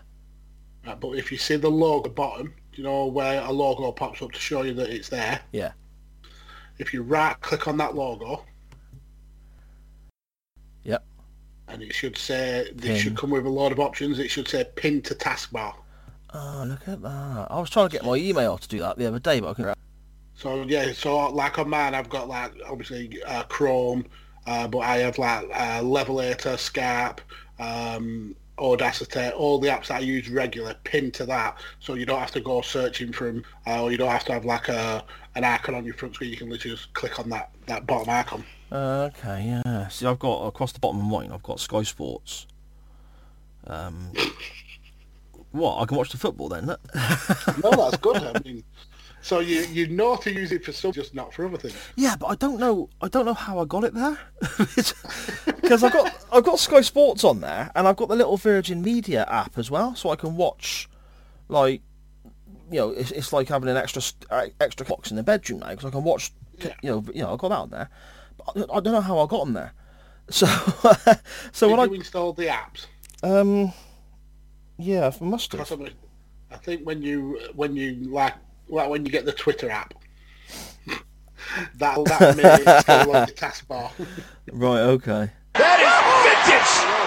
Right, but if you see the logo at the bottom, you know where a logo pops up to show you that it's there. Yeah. If you right click on that logo, Yep. and it should say Pin. it should come with a load of options. It should say pin to taskbar. Oh, look at that. I was trying to get my email to do that the other day, but I couldn't. So yeah, so like on mine, I've got like obviously uh, Chrome, uh, but I have like uh, Levelator, Skype, um, Audacity, all the apps that I use regularly pinned to that, so you don't have to go searching for them, uh, or you don't have to have like a an icon on your front screen. You can literally just click on that that bottom icon. Okay, yeah. See, I've got across the bottom of mine. I've got Sky Sports. Um, what? I can watch the football then. No, that's good. I mean, so you you know to use it for some, just not for other things. Yeah, but I don't know. I don't know how I got it there because I've got I've got Sky Sports on there, and I've got the little Virgin Media app as well, so I can watch, like, you know, it's, it's like having an extra uh, extra box in the bedroom now because I can watch. Yeah. You know, you know, I got that on there, but I, I don't know how I got on there. So, so Did when you install the apps? Um, yeah, I must have. I think when you when you like well, when you get the Twitter app. that that minute still on the taskbar. right. Okay. That is vintage.